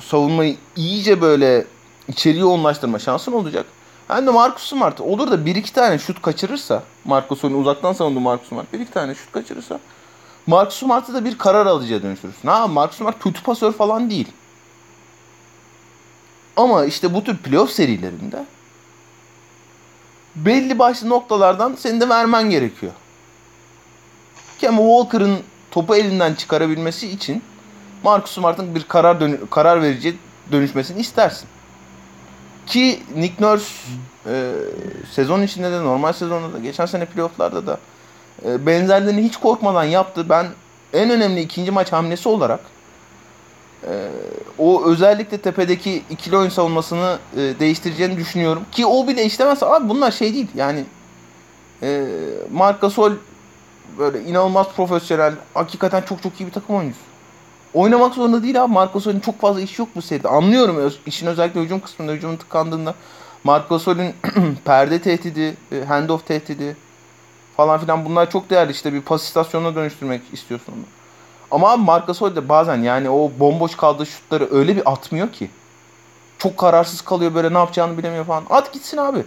savunmayı iyice böyle içeriye yoğunlaştırma şansın olacak. Hem de Marcus Smart olur da bir iki tane şut kaçırırsa Marcus Gasol'ün uzaktan savunduğu Marcus Smart bir iki tane şut kaçırırsa Marcus Smart'ı da bir karar alıcıya dönüştürürsün. Ha Marcus Smart kötü pasör falan değil. Ama işte bu tür playoff serilerinde belli başlı noktalardan senin de vermen gerekiyor. Kemba Walker'ın topu elinden çıkarabilmesi için Marcus Smart'ın bir karar dönü- karar verici dönüşmesini istersin. Ki Nick Nurse e, sezon içinde de normal sezonda da geçen sene playofflarda da e, benzerlerini hiç korkmadan yaptı. Ben en önemli ikinci maç hamlesi olarak e, o özellikle tepedeki ikili oyun savunmasını e, değiştireceğini düşünüyorum. Ki o bile işlemezse abi bunlar şey değil yani e, Marc Gasol böyle inanılmaz profesyonel hakikaten çok çok iyi bir takım oyuncusu. Oynamak zorunda değil abi. Marc Gasol'ün çok fazla iş yok bu seride. Anlıyorum işin özellikle hücum kısmında hücumun tıkandığında Marc Gasol'ün perde tehdidi, e, handoff tehdidi falan filan bunlar çok değerli. İşte bir pas istasyonuna dönüştürmek istiyorsun onu. Ama abi Marc Gasol de bazen yani o bomboş kaldığı şutları öyle bir atmıyor ki. Çok kararsız kalıyor böyle ne yapacağını bilemiyor falan. At gitsin abi.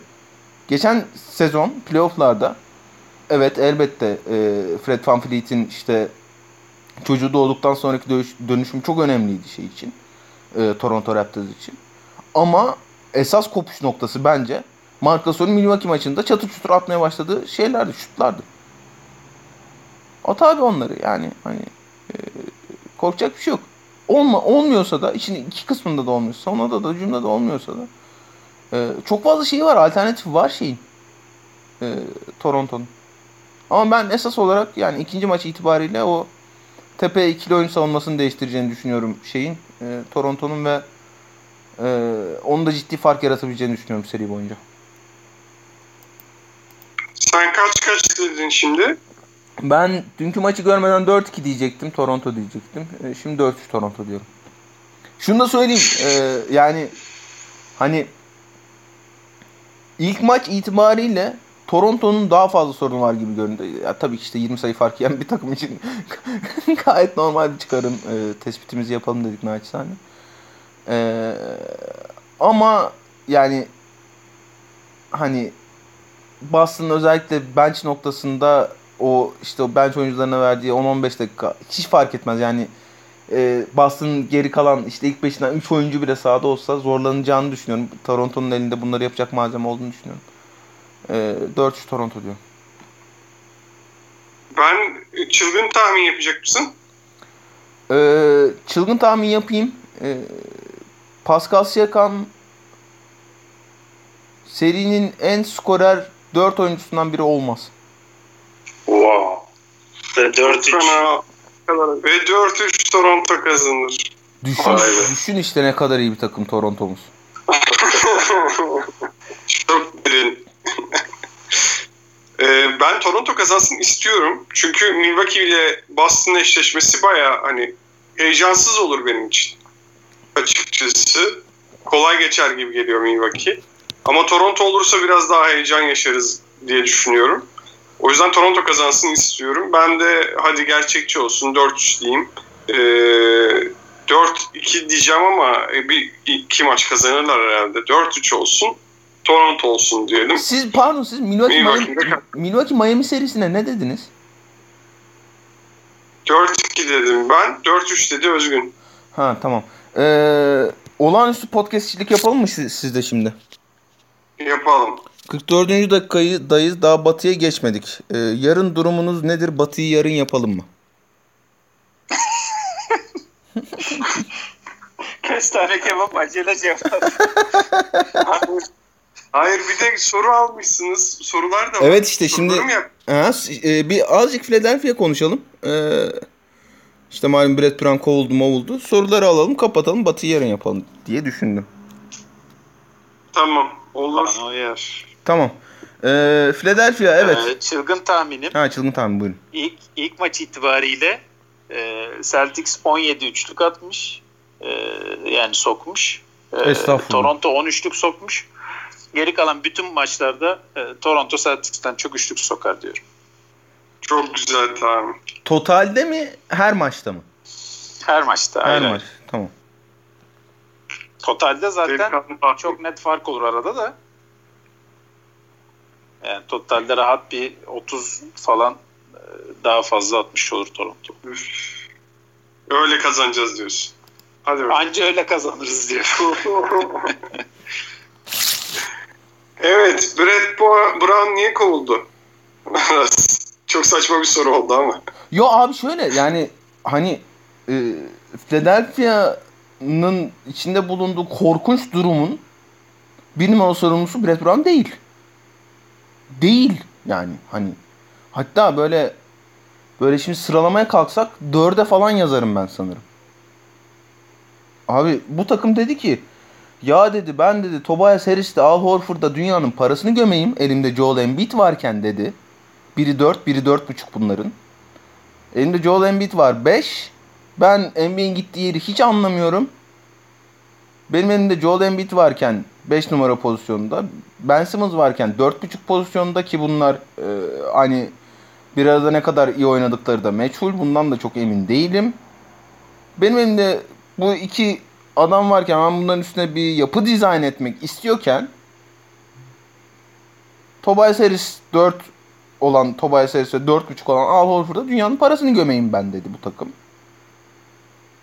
Geçen sezon playofflarda evet elbette e, Fred VanVleet'in işte çocuğu doğduktan sonraki dönüş, dönüşüm çok önemliydi şey için. E, Toronto Raptors için. Ama esas kopuş noktası bence Marc Gasol'ün Milwaukee maçında çatır çutur atmaya başladığı şeylerdi, şutlardı. At abi onları yani hani korkacak bir şey yok. Olma, olmuyorsa da için iki kısmında da olmuyorsa, savunmada da hücumda da olmuyorsa da e, çok fazla şey var, alternatif var şeyin e, Toronto'nun. Ama ben esas olarak yani ikinci maç itibariyle o tepe ikili oyun savunmasını değiştireceğini düşünüyorum şeyin e, Toronto'nun ve e, onu da ciddi fark yaratabileceğini düşünüyorum seri boyunca. Sen kaç kaç dedin şimdi? Ben dünkü maçı görmeden 4-2 diyecektim. Toronto diyecektim. E, şimdi 4-3 Toronto diyorum. Şunu da söyleyeyim. e, yani hani ilk maç itibariyle Toronto'nun daha fazla sorunu var gibi göründü. Ya tabii ki işte 20 sayı fark yiyen bir takım için gayet normal bir çıkarım. E, tespitimizi yapalım dedik naçizane. E, ama yani hani Boston özellikle bench noktasında o işte o bench oyuncularına verdiği 10-15 dakika hiç fark etmez yani e, Boston'ın geri kalan işte ilk beşinden 3 oyuncu bile sahada olsa zorlanacağını düşünüyorum. Toronto'nun elinde bunları yapacak malzeme olduğunu düşünüyorum. E, 4-3 Toronto diyor. Ben çılgın tahmin yapacak mısın? E, çılgın tahmin yapayım. E, Pascal Siakam serinin en skorer 4 oyuncusundan biri olmaz. Wow. Ve 4-3. Fena. Ve 4-3 Toronto kazanır. Düşün, Vay be. düşün işte ne kadar iyi bir takım Toronto'muz. Çok derin. Ee, ben Toronto kazansın istiyorum. Çünkü Milwaukee ile Boston eşleşmesi baya hani heyecansız olur benim için. Açıkçası. Kolay geçer gibi geliyor Milwaukee. Ama Toronto olursa biraz daha heyecan yaşarız diye düşünüyorum. O yüzden Toronto kazansın istiyorum. Ben de hadi gerçekçi olsun 4-3 diyeyim. Ee, 4-2 diyeceğim ama bir iki maç kazanırlar herhalde. 4-3 olsun. Toronto olsun diyelim. Siz pardon siz Milwaukee, Miami, Milwaukee Miami serisine ne dediniz? 4-2 dedim ben. 4-3 dedi Özgün. Ha tamam. Ee, olağanüstü podcastçilik yapalım mı siz, siz de şimdi? Yapalım. 44. dakikayı dayız daha batıya geçmedik. Ee, yarın durumunuz nedir? Batıyı yarın yapalım mı? Kestane kebap acele cevap. Hayır. Hayır bir de soru almışsınız. Sorular da var. Evet işte şimdi- Ha, e, bir azıcık Philadelphia konuşalım. Ee, işte malum Brett Brown kovuldu movuldu. Soruları alalım kapatalım Batıyı yarın yapalım diye düşündüm. Tamam. Olur. Uyar. Tamam. Ee, Philadelphia evet. Ee, çılgın tahminim. Ha çılgın tahmin buyurun. İlk, ilk maç itibariyle e, Celtics 17 üçlük atmış. E, yani sokmuş. E, Estağfurullah. Toronto 13'lük sokmuş. Geri kalan bütün maçlarda e, Toronto Celtics'ten çok üçlük sokar diyorum. Çok güzel tahmin. Totalde mi her maçta mı? Her maçta. Her aynen. maç. Tamam. Totalde zaten çok net fark olur arada da. Yani totalde rahat bir 30 falan e, daha fazla atmış olur Toronto. Üf. Öyle kazanacağız diyorsun. Hadi bakalım. Anca öyle kazanırız diyor. evet, Brett Bo- Brown niye kovuldu? Çok saçma bir soru oldu ama. Yo abi şöyle yani hani e, Philadelphia'nın içinde bulunduğu korkunç durumun bir numaralı sorumlusu Brett Brown değil. Değil yani hani hatta böyle böyle şimdi sıralamaya kalksak dörde falan yazarım ben sanırım. Abi bu takım dedi ki ya dedi ben dedi Tobias Harris'te Al Horford'da dünyanın parasını gömeyim elimde Joel Embiid varken dedi. Biri 4, biri 4.5 bunların. Elimde Joel Embiid var 5. Ben Embiid'in gittiği yeri hiç anlamıyorum. Benim elimde Joel Embiid varken 5 numara pozisyonunda. Ben Simmons varken 4.5 pozisyonda ki bunlar e, hani bir arada ne kadar iyi oynadıkları da meçhul. Bundan da çok emin değilim. Benim elimde bu iki adam varken ben bunların üstüne bir yapı dizayn etmek istiyorken Tobias Harris 4 olan Tobias Harris'e 4.5 olan Al Horford'a dünyanın parasını gömeyim ben dedi bu takım.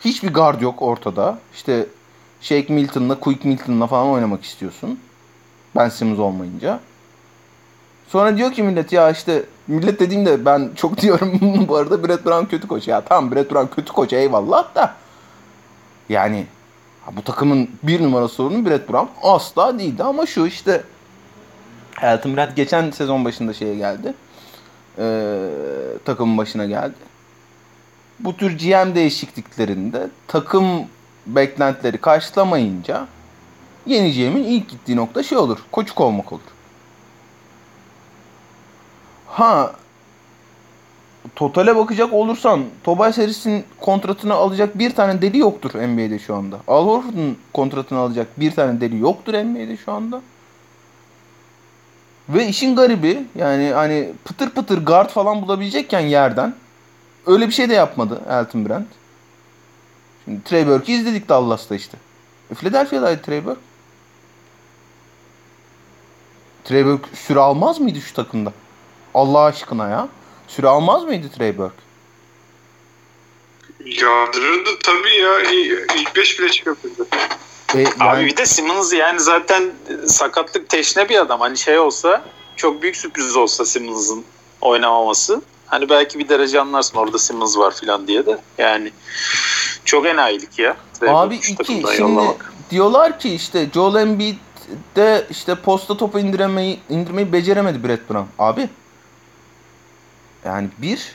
Hiçbir guard yok ortada. İşte Shake Milton'la, Quick Milton'la falan oynamak istiyorsun. Ben Simmons olmayınca. Sonra diyor ki millet ya işte millet dediğimde ben çok diyorum bu arada Brett Brown kötü koç. Ya tamam Brett Brown kötü koç eyvallah da. Yani bu takımın bir numara sorunu Brett Brown asla değildi ama şu işte Elton Brand geçen sezon başında şeye geldi. Ee, takımın başına geldi. Bu tür GM değişikliklerinde takım beklentileri karşılamayınca yeneceğimin ilk gittiği nokta şey olur. Koçuk olmak olur. Ha totale bakacak olursan Tobias Harris'in kontratını alacak bir tane deli yoktur NBA'de şu anda. Al Horford'un kontratını alacak bir tane deli yoktur NBA'de şu anda. Ve işin garibi yani hani pıtır pıtır guard falan bulabilecekken yerden öyle bir şey de yapmadı Elton Brand. Şimdi Trey Burke'i izledik Dallas'ta işte. E, Philadelphia'daydı Trey Burke. Trey Burke süre almaz mıydı şu takımda? Allah aşkına ya. Süre almaz mıydı Trey Burke? Yağdırırdı tabii ya. İlk 5 bile çıkabilirdi. E, yani, Abi bir de Simmons yani zaten sakatlık teşne bir adam. Hani şey olsa çok büyük sürpriz olsa Simmons'ın oynamaması. Hani belki bir derece anlarsın orada Simmons var filan diye de. Yani çok enayilik ya. Abi iki şimdi yollamak. diyorlar ki işte Joel Embiid de işte posta topu indiremeyi indirmeyi beceremedi Brett Brown. Abi yani bir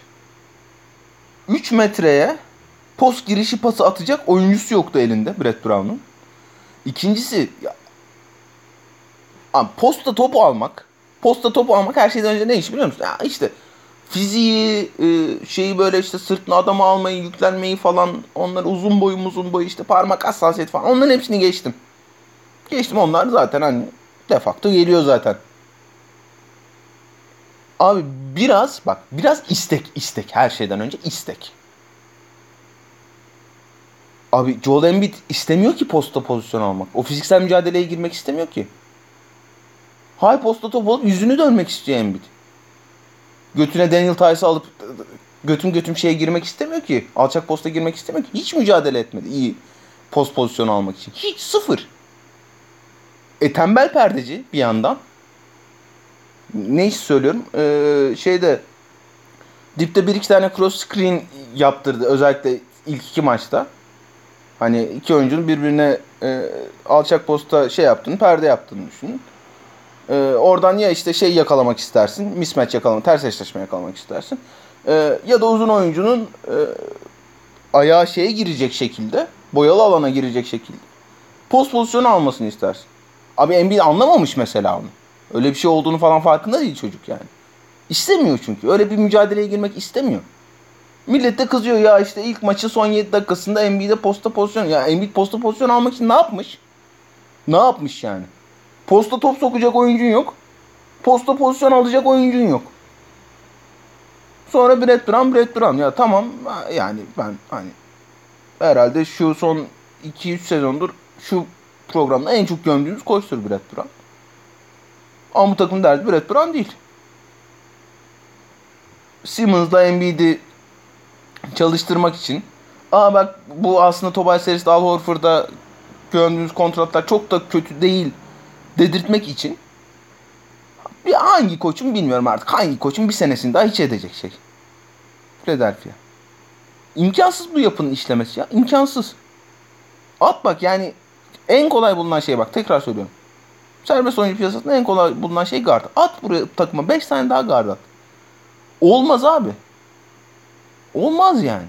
3 metreye post girişi pası atacak oyuncusu yoktu elinde Brett Brown'un. İkincisi ya, abi posta topu almak posta topu almak her şeyden önce ne iş biliyor musun? Ya işte fiziği e, şeyi böyle işte sırtına adamı almayı yüklenmeyi falan onlar uzun boyu uzun boyu işte parmak hassasiyet falan onların hepsini geçtim. Geçtim onlar zaten hani defakto geliyor zaten. Abi biraz bak biraz istek istek her şeyden önce istek. Abi Joel Embiid istemiyor ki posta pozisyon almak. O fiziksel mücadeleye girmek istemiyor ki. Hay posta top alıp yüzünü dönmek istiyor Embiid. Götüne Daniel Tice'ı alıp götüm götüm şeye girmek istemiyor ki. Alçak posta girmek istemiyor ki. Hiç mücadele etmedi iyi post pozisyonu almak için. Hiç sıfır. E tembel perdeci bir yandan. Ne iş söylüyorum? Ee, şeyde dipte bir iki tane cross screen yaptırdı. Özellikle ilk iki maçta. Hani iki oyuncunun birbirine e, alçak posta şey yaptığını, perde yaptığını düşünün. E, oradan ya işte şey yakalamak istersin, mismatch yakalamak, ters eşleşme yakalamak istersin. E, ya da uzun oyuncunun e, ayağı şeye girecek şekilde, boyalı alana girecek şekilde post pozisyonu almasını istersin. Abi Embiid anlamamış mesela onu. Öyle bir şey olduğunu falan farkında değil çocuk yani. İstemiyor çünkü. Öyle bir mücadeleye girmek istemiyor. Millet de kızıyor ya işte ilk maçı son 7 dakikasında Embiid'e posta pozisyon. Ya Embiid posta pozisyon almak için ne yapmış? Ne yapmış yani? Posta top sokacak oyuncun yok. Posta pozisyon alacak oyuncun yok. Sonra Brett Brown, Brett Brown. Ya tamam yani ben hani herhalde şu son 2-3 sezondur şu programda en çok gömdüğümüz koçtur Brett Brown. Ama bu takım derdi Brett Brown değil. Simmons'la Embiid'i çalıştırmak için. Aa bak bu aslında Tobias Harris'le Al Horford'a gördüğümüz kontratlar çok da kötü değil dedirtmek için bir hangi koçun bilmiyorum artık. Hangi koçun bir senesini daha hiç edecek şey. Philadelphia. İmkansız bu yapının işlemesi ya. İmkansız. At bak yani en kolay bulunan şey bak tekrar söylüyorum. Serbest oyuncu piyasasında en kolay bulunan şey guard. At buraya takıma 5 tane daha guard at. Olmaz abi. Olmaz yani.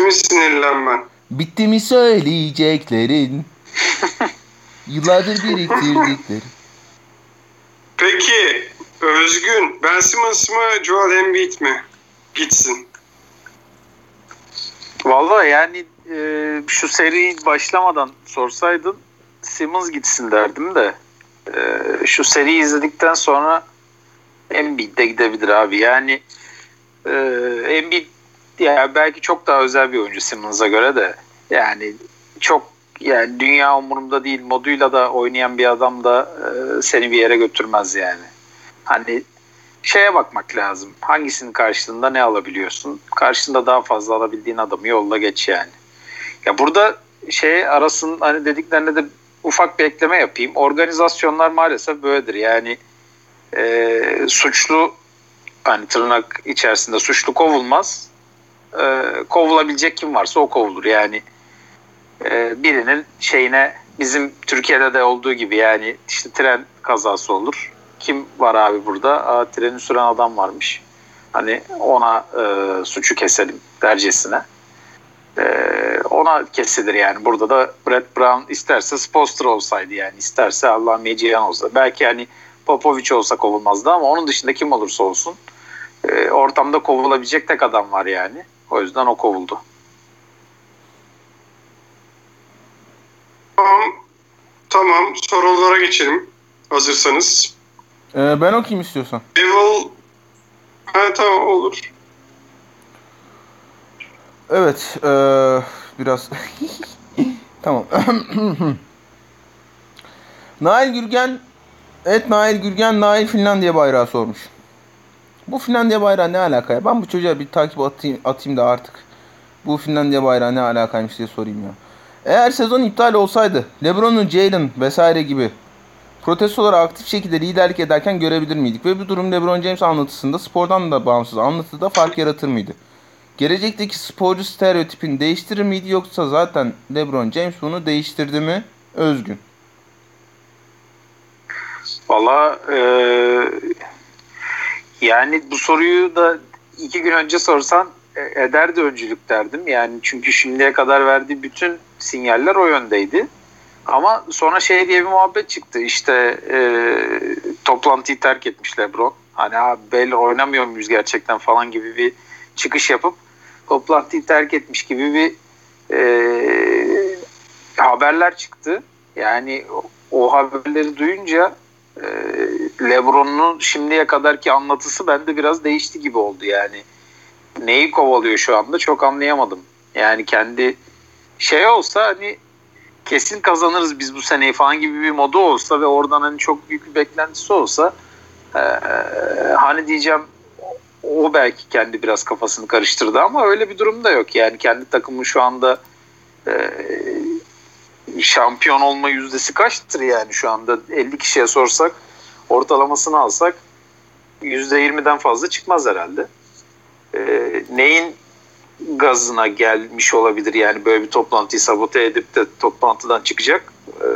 Bitti mi sinirlenmen? Bitti mi söyleyeceklerin? Yıllardır biriktirdikleri. Peki Özgün, Ben Simmons mı Joel Embiid mi? Gitsin. Valla yani e, şu seri başlamadan sorsaydın Simmons gitsin derdim de e, şu seri izledikten sonra Embiid de gidebilir abi. Yani e, Embiid ya belki çok daha özel bir oyuncu Simmons'a göre de yani çok yani dünya umurumda değil moduyla da oynayan bir adam da e, seni bir yere götürmez yani. Hani şeye bakmak lazım. Hangisinin karşılığında ne alabiliyorsun? Karşında daha fazla alabildiğin adamı yolla geç yani. Ya burada şey arasın hani dediklerine de ufak bir ekleme yapayım. Organizasyonlar maalesef böyledir. Yani e, suçlu hani tırnak içerisinde suçlu kovulmaz. E, kovulabilecek kim varsa o kovulur. Yani e, birinin şeyine bizim Türkiye'de de olduğu gibi yani işte tren kazası olur. Kim var abi burada? Aa, treni süren adam varmış. Hani ona e, suçu keselim dercesine. E, ona kesilir yani. Burada da Brett Brown isterse Sposter olsaydı yani. isterse Allah Meciyan olsa. Belki hani Popovic olsa kovulmazdı ama onun dışında kim olursa olsun e, ortamda kovulabilecek tek adam var yani. O yüzden o kovuldu. Tamam. Tamam. Sorulara geçelim. Hazırsanız. Ee, ben okuyayım istiyorsan. Evil Ha tamam olur. Evet. Ee, biraz tamam. Nail Gürgen Evet Nail Gürgen Nail Finlandiya bayrağı sormuş. Bu Finlandiya bayrağı ne alaka ya? Ben bu çocuğa bir takip atayım, atayım da artık. Bu Finlandiya bayrağı ne alakaymış diye sorayım ya. Eğer sezon iptal olsaydı LeBron'un Jalen vesaire gibi protestolara aktif şekilde liderlik ederken görebilir miydik? Ve bu durum LeBron James anlatısında spordan da bağımsız anlatıda fark yaratır mıydı? Gelecekteki sporcu stereotipini değiştirir miydi yoksa zaten LeBron James bunu değiştirdi mi? Özgün. Valla e, yani bu soruyu da iki gün önce sorsan e, ederdi öncülük derdim. Yani çünkü şimdiye kadar verdiği bütün sinyaller o yöndeydi. Ama sonra şey diye bir muhabbet çıktı. İşte e, toplantıyı terk etmiş LeBron. Hani abi oynamıyor muyuz gerçekten falan gibi bir çıkış yapıp toplantıyı terk etmiş gibi bir e, haberler çıktı. Yani o, o haberleri duyunca e, LeBron'un şimdiye kadarki anlatısı bende biraz değişti gibi oldu yani. Neyi kovalıyor şu anda çok anlayamadım. Yani kendi şey olsa hani kesin kazanırız biz bu seneyi falan gibi bir modu olsa ve oradan hani çok büyük bir beklentisi olsa e, hani diyeceğim o belki kendi biraz kafasını karıştırdı ama öyle bir durum da yok. Yani kendi takımı şu anda e, şampiyon olma yüzdesi kaçtır yani şu anda 50 kişiye sorsak ortalamasını alsak %20'den fazla çıkmaz herhalde. E, neyin gazına gelmiş olabilir yani böyle bir toplantıyı sabote edip de toplantıdan çıkacak. E,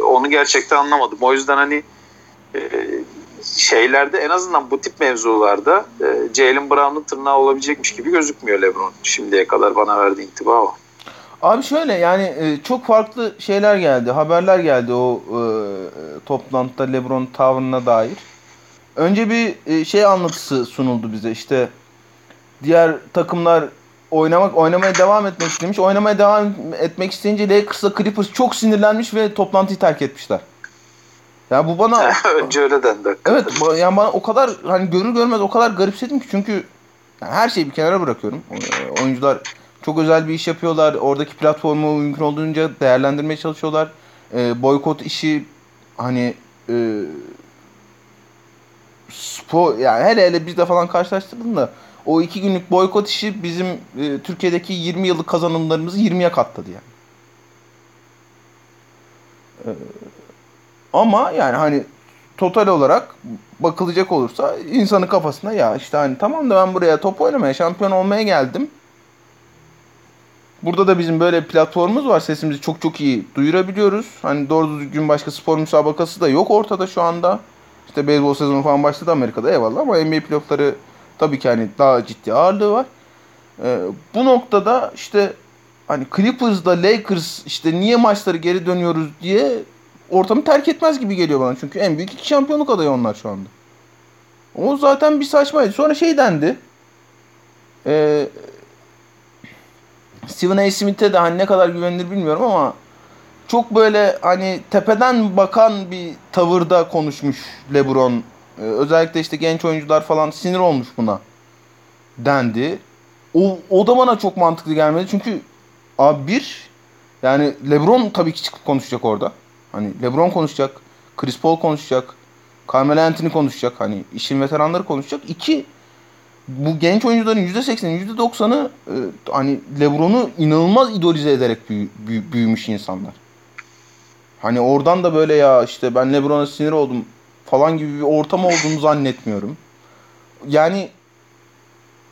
onu gerçekten anlamadım. O yüzden hani e, şeylerde en azından bu tip mevzularda e, Jalen Brown'un tırnağı olabilecekmiş gibi gözükmüyor LeBron. Şimdiye kadar bana verdiği intiba o. Abi şöyle yani e, çok farklı şeyler geldi. Haberler geldi o e, toplantıda LeBron tavrına dair. Önce bir e, şey anlatısı sunuldu bize. İşte diğer takımlar oynamak oynamaya devam etmek istemiş. Oynamaya devam etmek isteyince Lakers'la Clippers çok sinirlenmiş ve toplantıyı terk etmişler. Ya bu bana Önce öyle dendi. evet yani bana o kadar hani görür görmez o kadar garipsedim ki çünkü yani her şeyi bir kenara bırakıyorum. O- Oyuncular çok özel bir iş yapıyorlar. Oradaki platformu mümkün olduğunca değerlendirmeye çalışıyorlar. E, boykot işi hani e, spor yani hele hele bizde falan karşılaştırdığında o iki günlük boykot işi bizim e, Türkiye'deki 20 yıllık kazanımlarımızı 20'ye katladı yani. E, ama yani hani total olarak bakılacak olursa insanın kafasında ya işte hani tamam da ben buraya top oynamaya, şampiyon olmaya geldim. Burada da bizim böyle platformumuz var. Sesimizi çok çok iyi duyurabiliyoruz. Hani doğru düzgün başka spor müsabakası da yok ortada şu anda. İşte beyzbol sezonu falan başladı Amerika'da eyvallah ama NBA playoffları tabii ki hani daha ciddi ağırlığı var. Ee, bu noktada işte hani Clippers'da Lakers işte niye maçları geri dönüyoruz diye ortamı terk etmez gibi geliyor bana. Çünkü en büyük iki şampiyonluk adayı onlar şu anda. O zaten bir saçmaydı. Sonra şey dendi. Ee, Stephen A. Smith'e de hani ne kadar güvenilir bilmiyorum ama çok böyle hani tepeden bakan bir tavırda konuşmuş LeBron. Ee, özellikle işte genç oyuncular falan sinir olmuş buna dendi. O, o da bana çok mantıklı gelmedi. Çünkü abi bir yani LeBron tabii ki çıkıp konuşacak orada. Hani LeBron konuşacak, Chris Paul konuşacak, Carmelo Anthony konuşacak. Hani işin veteranları konuşacak. İki bu genç oyuncuların %80'i %90'ı e, hani LeBron'u inanılmaz idolize ederek büyü- büyü- büyümüş insanlar. Hani oradan da böyle ya işte ben LeBron'a sinir oldum falan gibi bir ortam olduğunu zannetmiyorum. Yani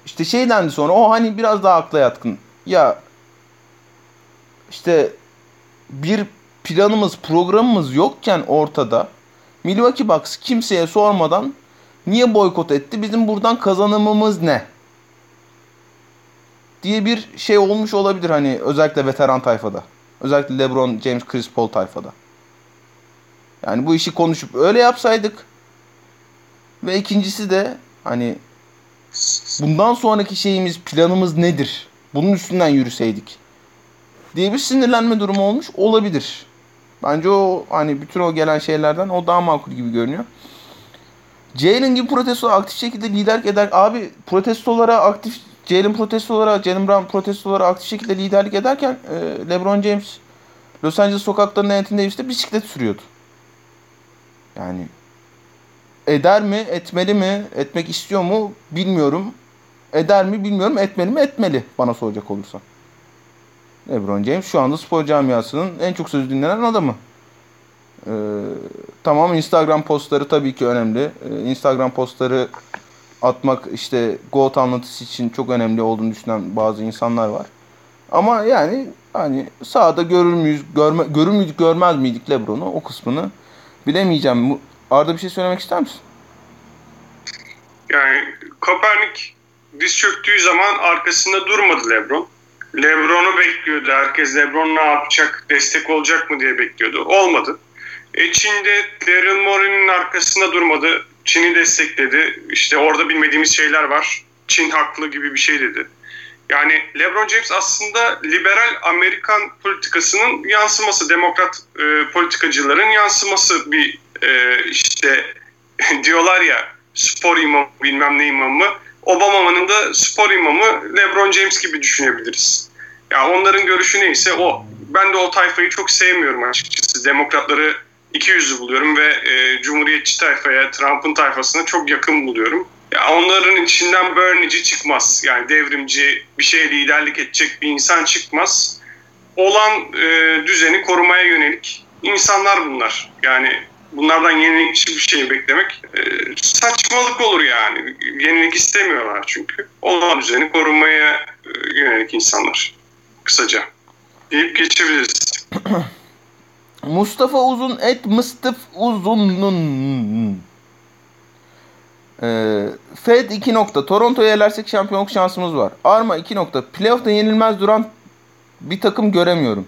işte şey dendi sonra o hani biraz daha akla yatkın. Ya işte bir planımız programımız yokken ortada Milwaukee Bucks kimseye sormadan niye boykot etti? Bizim buradan kazanımımız ne? diye bir şey olmuş olabilir hani özellikle veteran tayfada. Özellikle LeBron, James, Chris Paul tayfada. Yani bu işi konuşup öyle yapsaydık ve ikincisi de hani bundan sonraki şeyimiz, planımız nedir? Bunun üstünden yürüseydik diye bir sinirlenme durumu olmuş olabilir. Bence o hani bütün o gelen şeylerden o daha makul gibi görünüyor. Jalen gibi protesto aktif şekilde liderlik eder. Abi protestolara aktif Jalen protestolara, Jalen Brown protestolara aktif şekilde liderlik ederken e, LeBron James Los Angeles sokaklarında Anthony Davis'te bisiklet sürüyordu. Yani eder mi, etmeli mi, etmek istiyor mu bilmiyorum. Eder mi bilmiyorum, etmeli mi, etmeli bana soracak olursa. LeBron James şu anda spor camiasının en çok söz dinlenen adamı. Ee, tamam Instagram postları tabii ki önemli. Ee, Instagram postları atmak işte GOAT anlatısı için çok önemli olduğunu düşünen bazı insanlar var. Ama yani hani sahada görür müyüz, görme, görür müydük, görmez miydik LeBron'u o kısmını bilemeyeceğim. Arda bir şey söylemek ister misin? Yani Kopernik diz çöktüğü zaman arkasında durmadı LeBron. LeBron'u bekliyordu. Herkes LeBron ne yapacak, destek olacak mı diye bekliyordu. Olmadı. E Çin'de Daryl Morey'nin arkasında durmadı. Çin'i destekledi. İşte orada bilmediğimiz şeyler var. Çin haklı gibi bir şey dedi. Yani LeBron James aslında liberal Amerikan politikasının yansıması, demokrat e, politikacıların yansıması bir e, işte diyorlar ya spor imamı bilmem ne imamı. Obama'nın da spor imamı LeBron James gibi düşünebiliriz. Ya onların görüşü neyse o. Ben de o tayfayı çok sevmiyorum açıkçası. Demokratları iki yüzlü buluyorum ve e, Cumhuriyetçi tayfaya, Trump'ın tayfasına çok yakın buluyorum. Ya onların içinden Bernie'ci çıkmaz. Yani devrimci, bir şeye liderlik edecek bir insan çıkmaz. Olan e, düzeni korumaya yönelik insanlar bunlar. Yani bunlardan yenilikçi bir şey beklemek e, saçmalık olur yani. Yenilik istemiyorlar çünkü. Olan düzeni korumaya e, yönelik insanlar. Kısaca. Deyip geçebiliriz. Mustafa Uzun et Mıstıf Uzun'un Ee, Fed 2 nokta. Toronto'yu elersek şampiyonluk şansımız var. Arma 2 nokta. Playoff'ta yenilmez duran bir takım göremiyorum.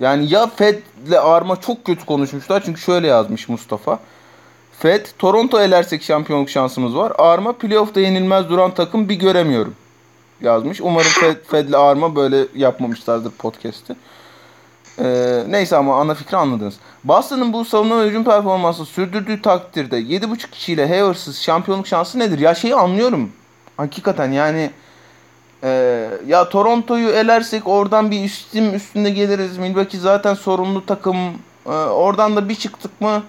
Yani ya Fed'le Arma çok kötü konuşmuşlar. Çünkü şöyle yazmış Mustafa. Fed, Toronto elersek şampiyonluk şansımız var. Arma playoff'ta yenilmez duran takım bir göremiyorum. Yazmış. Umarım Fed, Fed'le Arma böyle yapmamışlardır podcast'i. Ee, neyse ama ana fikri anladınız. Boston'ın bu savunma ve hücum performansı sürdürdüğü takdirde 7.5 kişiyle Havers'ız şampiyonluk şansı nedir? Ya şeyi anlıyorum. Hakikaten yani e, ya Toronto'yu elersek oradan bir üstüm üstünde geliriz. Milwaukee zaten sorumlu takım. E, oradan da bir çıktık mı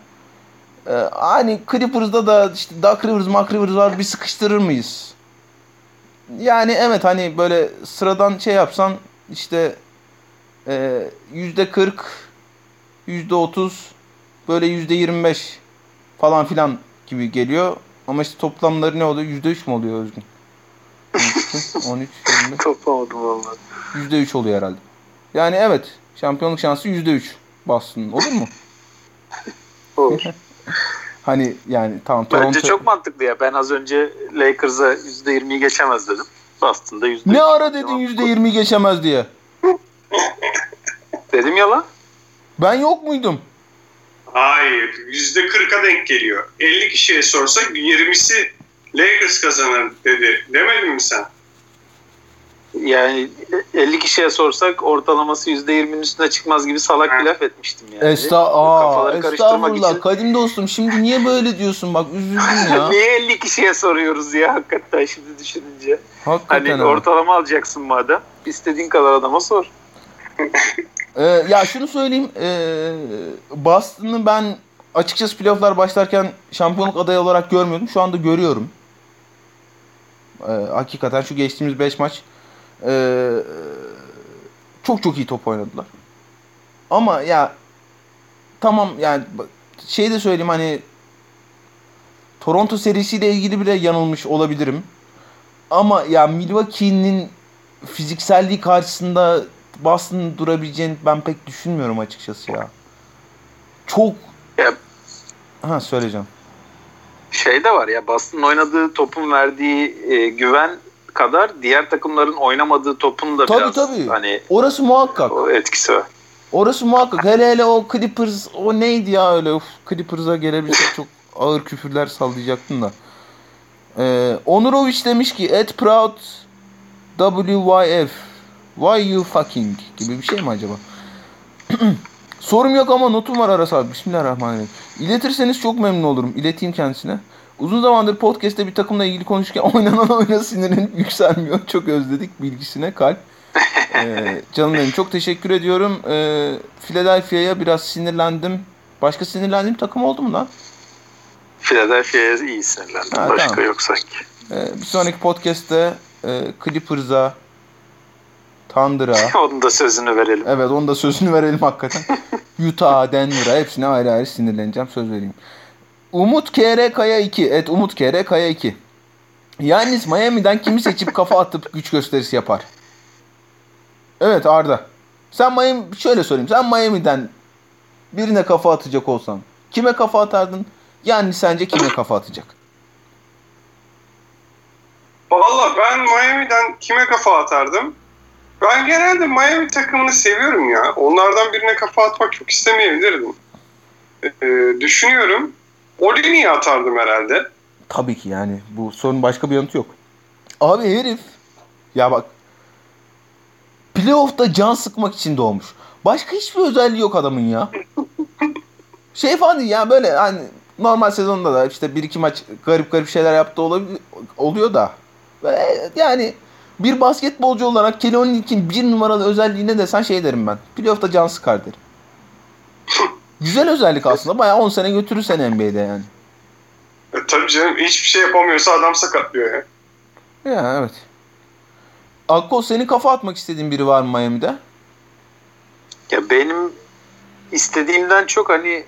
e, hani Clippers'da da işte Duck Rivers, Mark Rivers var bir sıkıştırır mıyız? Yani evet hani böyle sıradan şey yapsan işte e, yüzde 40 yüzde 30 böyle yüzde 25 falan filan gibi geliyor. Ama işte toplamları ne oluyor? Yüzde 3 mü oluyor Özgün? 13, 25. Toplamadım. Yüzde 3 oluyor herhalde. Yani evet. Şampiyonluk şansı yüzde 3 Boston'ın. Olur mu? Olur. Hani yani tamam Toronto... Bence çok mantıklı ya. Ben az önce Lakers'a %20'yi geçemez dedim. Boston'da %20. Ne ara dedin yüzde 20 geçemez diye? Dedim ya lan. Ben yok muydum? Hayır. %40'a denk geliyor. 50 kişiye sorsak 20'si Lakers kazanır dedi. Demedin mi sen? Yani 50 kişiye sorsak ortalaması %20'nin üstüne çıkmaz gibi salak bir laf etmiştim yani. Esta aa, Kafaları karıştırmak estağfurullah için. kadim dostum şimdi niye böyle diyorsun bak üzüldüm ya. Niye 50 kişiye soruyoruz ya hakikaten şimdi düşününce. Hakikaten Hani ha. ortalama alacaksın madem. İstediğin kadar adama sor. Ee, ya şunu söyleyeyim. Ee, Boston'ı ben açıkçası playofflar başlarken şampiyonluk adayı olarak görmüyordum. Şu anda görüyorum. Ee, hakikaten şu geçtiğimiz 5 maç ee, çok çok iyi top oynadılar. Ama ya tamam yani şey de söyleyeyim hani Toronto serisiyle ilgili bile yanılmış olabilirim. Ama ya Milwaukee'nin fizikselliği karşısında Boston'ın durabileceğini ben pek düşünmüyorum açıkçası ya. Çok Ya ha söyleyeceğim. şey de var ya Boston'ın oynadığı topun verdiği e, güven kadar diğer takımların oynamadığı topun da Tabii, biraz tabii. hani Orası muhakkak. o etkisi var. Orası muhakkak. Hele hele o Clippers o neydi ya öyle. Uf, Clippers'a gelebilsek çok ağır küfürler sallayacaktım da. Ee, Onurovic demiş ki at proud WYF Why you fucking gibi bir şey mi acaba? Sorum yok ama notum var Aras abi. Bismillahirrahmanirrahim. İletirseniz çok memnun olurum. İleteyim kendisine. Uzun zamandır podcast'te bir takımla ilgili konuşurken oynanan oyuna sinirin yükselmiyor. Çok özledik bilgisine kalp. Ee, canım benim çok teşekkür ediyorum. Ee, Philadelphia'ya biraz sinirlendim. Başka sinirlendiğim takım oldu mu lan? Philadelphia'ya iyi sinirlendim. Ha, Başka tamam. yok sanki. Ee, bir sonraki podcast'te e, Clippers'a, Thunder'a, Onun da sözünü verelim. evet onun da sözünü verelim hakikaten. Utah, Denver'a hepsine ayrı ayrı sinirleneceğim söz vereyim. Umut KR Kaya 2. Evet Umut KR Kaya 2. Yalnız Miami'den kimi seçip kafa atıp güç gösterisi yapar? Evet Arda. Sen Miami şöyle söyleyeyim. Sen Miami'den birine kafa atacak olsan kime kafa atardın? Yani sence kime kafa atacak? Valla ben Miami'den kime kafa atardım? Ben genelde Miami takımını seviyorum ya. Onlardan birine kafa atmak çok istemeyebilirdim. Ee, düşünüyorum. Olini'yi atardım herhalde. Tabii ki yani bu sorunun başka bir yanıtı yok. Abi herif ya bak playoff'ta can sıkmak için doğmuş. Başka hiçbir özelliği yok adamın ya. Şey falan değil ya böyle hani normal sezonda da işte bir iki maç garip garip şeyler yaptı olabilir, oluyor da. Ve yani bir basketbolcu olarak Kelly Olynyk'in bir numaralı özelliği ne desen şey derim ben. Playoff'ta can sıkar derim. Güzel özellik aslında. Bayağı 10 sene götürür seni NBA'de yani. E, tabii canım hiçbir şey yapamıyorsa adam sakatlıyor ya. Ya evet. Akko senin kafa atmak istediğin biri var mı Miami'de? Ya benim istediğimden çok hani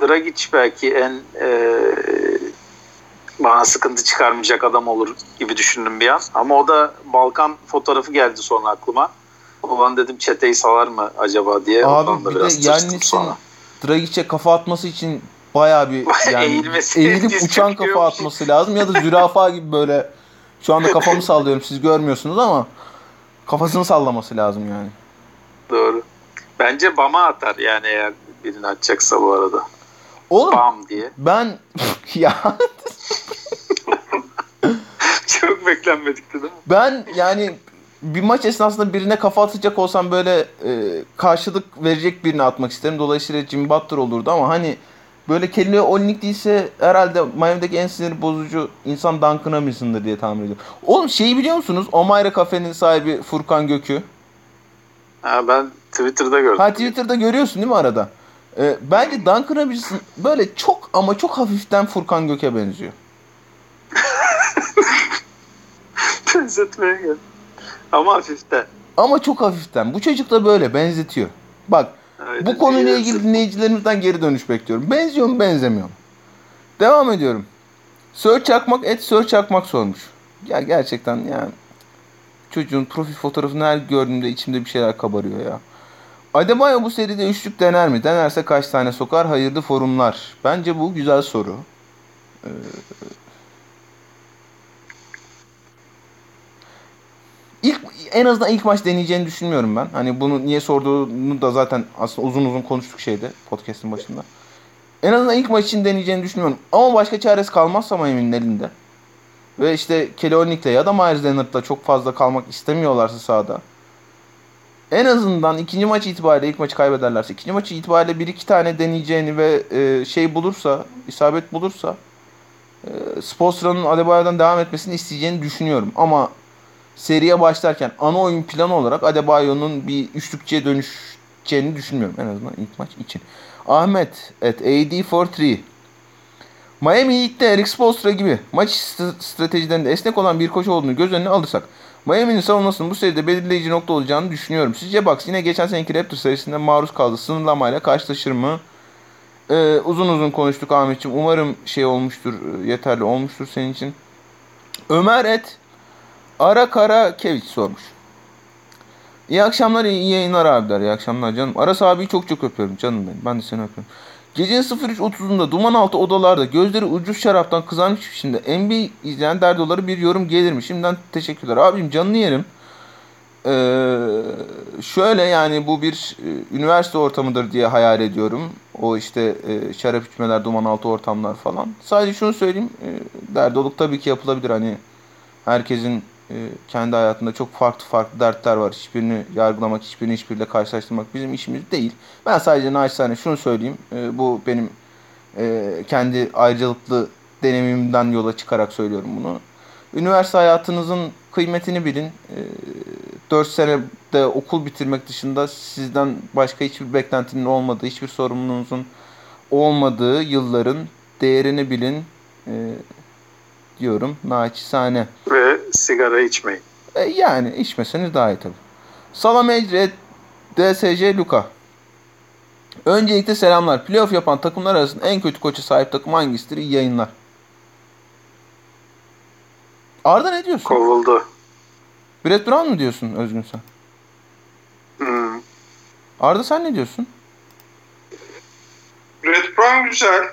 Dragic belki en e, bana sıkıntı çıkarmayacak adam olur gibi düşündüm bir an. Ama o da Balkan fotoğrafı geldi sonra aklıma. O an dedim çeteyi salar mı acaba diye. Abi bir de biraz tırstım Yannis'in sonra. Dragic'e kafa atması için bayağı bir yani Eğilmesi, eğilip uçan kafa atması lazım ya da zürafa gibi böyle şu anda kafamı sallıyorum siz görmüyorsunuz ama kafasını sallaması lazım yani. Doğru. Bence Bam'a atar yani eğer birini atacaksa bu arada. Oğlum Bam diye. ben ya Çok beklenmedikti değil mi? ben yani bir maç esnasında birine kafa atacak olsam böyle e, karşılık verecek birini atmak isterim. Dolayısıyla Jimmy Butler olurdu ama hani böyle Kelly Olynyk değilse herhalde Miami'deki en sinir bozucu insan Duncan Robinson'dır diye tahmin ediyorum. Oğlum şeyi biliyor musunuz? Omayra Kafe'nin sahibi Furkan Gökü. Ha, ben Twitter'da gördüm. Ha Twitter'da görüyorsun değil mi arada? E, bence Duncan Robinson böyle çok ama çok hafiften Furkan Gök'e benziyor. Benzetmeye gel. Ama hafiften. Ama çok hafiften. Bu çocuk da böyle benzetiyor. Bak Öyle Bu konuyla ilgili dinleyicilerimizden geri dönüş bekliyorum. Benziyor mu benzemiyor mu? Devam ediyorum. Sör Çakmak et Sör Çakmak sormuş. Ya gerçekten yani çocuğun profil fotoğrafını her gördüğümde içimde bir şeyler kabarıyor ya. Adebayo bu seride üçlük dener mi? Denerse kaç tane sokar? Hayırlı forumlar. Bence bu güzel soru. Ee, İlk en azından ilk maç deneyeceğini düşünmüyorum ben. Hani bunu niye sorduğunu da zaten aslında uzun uzun konuştuk şeyde podcast'in başında. En azından ilk maç için deneyeceğini düşünmüyorum. Ama başka çaresi kalmazsa Miami'nin elinde. Ve işte Kelly Olynyk'le ya da Myers Leonard'la çok fazla kalmak istemiyorlarsa sahada. En azından ikinci maç itibariyle ilk maçı kaybederlerse ikinci maçı itibariyle bir iki tane deneyeceğini ve e, şey bulursa, isabet bulursa e, Spoelstra'nın Adebayo'dan devam etmesini isteyeceğini düşünüyorum. Ama seriye başlarken ana oyun planı olarak Adebayo'nun bir üçlükçüye dönüşeceğini düşünmüyorum en azından ilk maç için. Ahmet at AD for 3 Miami Heat'te Eric Spoelstra gibi maç st- stratejilerinde esnek olan bir koç olduğunu göz önüne alırsak Miami'nin savunmasının bu seride belirleyici nokta olacağını düşünüyorum. Sizce Bucks yine geçen seneki Raptors serisinde maruz kaldı sınırlamayla karşılaşır mı? Ee, uzun uzun konuştuk Ahmetciğim. Umarım şey olmuştur, yeterli olmuştur senin için. Ömer et Ara Kara Keviç sormuş. İyi akşamlar, iyi yayınlar abiler. İyi akşamlar canım. Aras abiyi çok çok öpüyorum canım benim. Ben de seni öpüyorum. Gecenin 03.30'unda duman altı odalarda gözleri ucuz şaraptan kızarmış biçimde NBA izleyen derdoları bir yorum gelir mi? Şimdiden teşekkürler. Abim canını yerim. Ee, şöyle yani bu bir e, üniversite ortamıdır diye hayal ediyorum. O işte e, şarap içmeler, duman altı ortamlar falan. Sadece şunu söyleyeyim. E, derdoluk tabii ki yapılabilir. Hani herkesin kendi hayatında çok farklı farklı dertler var. Hiçbirini yargılamak, hiçbirini hiçbiriyle karşılaştırmak bizim işimiz değil. Ben sadece naçizane şunu söyleyeyim. E, bu benim e, kendi ayrıcalıklı deneyimimden yola çıkarak söylüyorum bunu. Üniversite hayatınızın kıymetini bilin. E, 4 senede okul bitirmek dışında sizden başka hiçbir beklentinin olmadığı, hiçbir sorumluluğunuzun olmadığı yılların değerini bilin e, diyorum naçizane. Ve sigara içmeyin. E, yani içmeseniz daha iyi tabii. Salam Ecre, DSC Luka. Öncelikle selamlar. Playoff yapan takımlar arasında en kötü koça sahip takım hangisidir? İyi yayınlar. Arda ne diyorsun? Kovuldu. Brett Brown mu diyorsun Özgün sen? Hmm. Arda sen ne diyorsun? Red Brown güzel.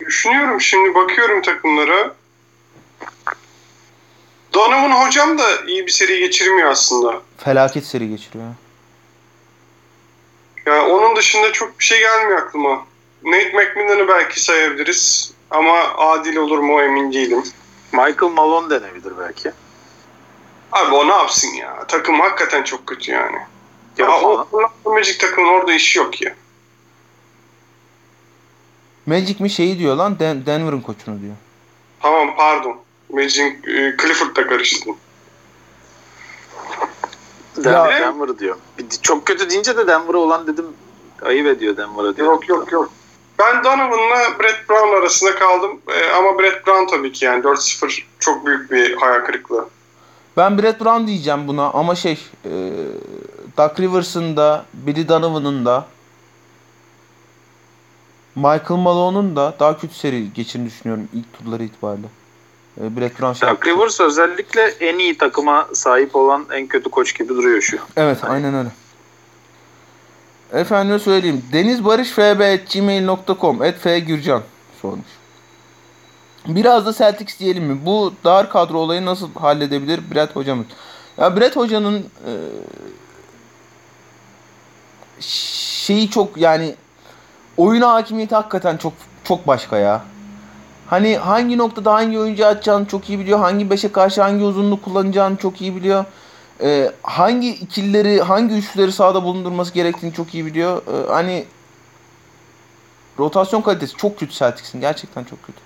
Düşünüyorum şimdi bakıyorum takımlara. Donovan hocam da iyi bir seri geçirmiyor aslında. Felaket seri geçiriyor. Yani onun dışında çok bir şey gelmiyor aklıma. Nate McMillan'ı belki sayabiliriz. Ama adil olur mu emin değilim. Michael Malone denebilir belki. Abi o ne yapsın ya? Takım hakikaten çok kötü yani. Ya, falan. o o Magic takımın orada işi yok ya. Magic mi şeyi diyor lan Den- Denver'ın koçunu diyor. Tamam pardon. Magic e, Clifford'la karıştım. Denver, Ya- Denver diyor. Bir- Çok kötü deyince de Denver'a olan dedim ayıp ediyor Denver'a diyor. Yok yok yok. Ben Donovan'la Brett Brown arasında kaldım. E, ama Brett Brown tabii ki yani 4-0 çok büyük bir hayal kırıklığı. Ben Brett Brown diyeceğim buna ama şey e, Doug Rivers'ın da Billy Donovan'ın da Michael Malone'un da daha kötü seri geçirdiğini düşünüyorum ilk turları itibariyle. E, Brett Brown şey Rivers özellikle en iyi takıma sahip olan en kötü koç gibi duruyor şu. Evet aynen öyle. Efendime söyleyeyim. denizbarışfb.gmail.com et F. Gürcan sormuş. Biraz da Celtics diyelim mi? Bu dar kadro olayı nasıl halledebilir Brett hocamız? Ya Brett hocanın e, şeyi çok yani oyuna hakimiyeti hakikaten çok çok başka ya. Hani hangi noktada hangi oyuncu atacağını çok iyi biliyor. Hangi beşe karşı hangi uzunluk kullanacağını çok iyi biliyor. Ee, hangi ikilileri, hangi üçlüleri sahada bulundurması gerektiğini çok iyi biliyor. Ee, hani rotasyon kalitesi çok kötü Celtics'in. Gerçekten çok kötü.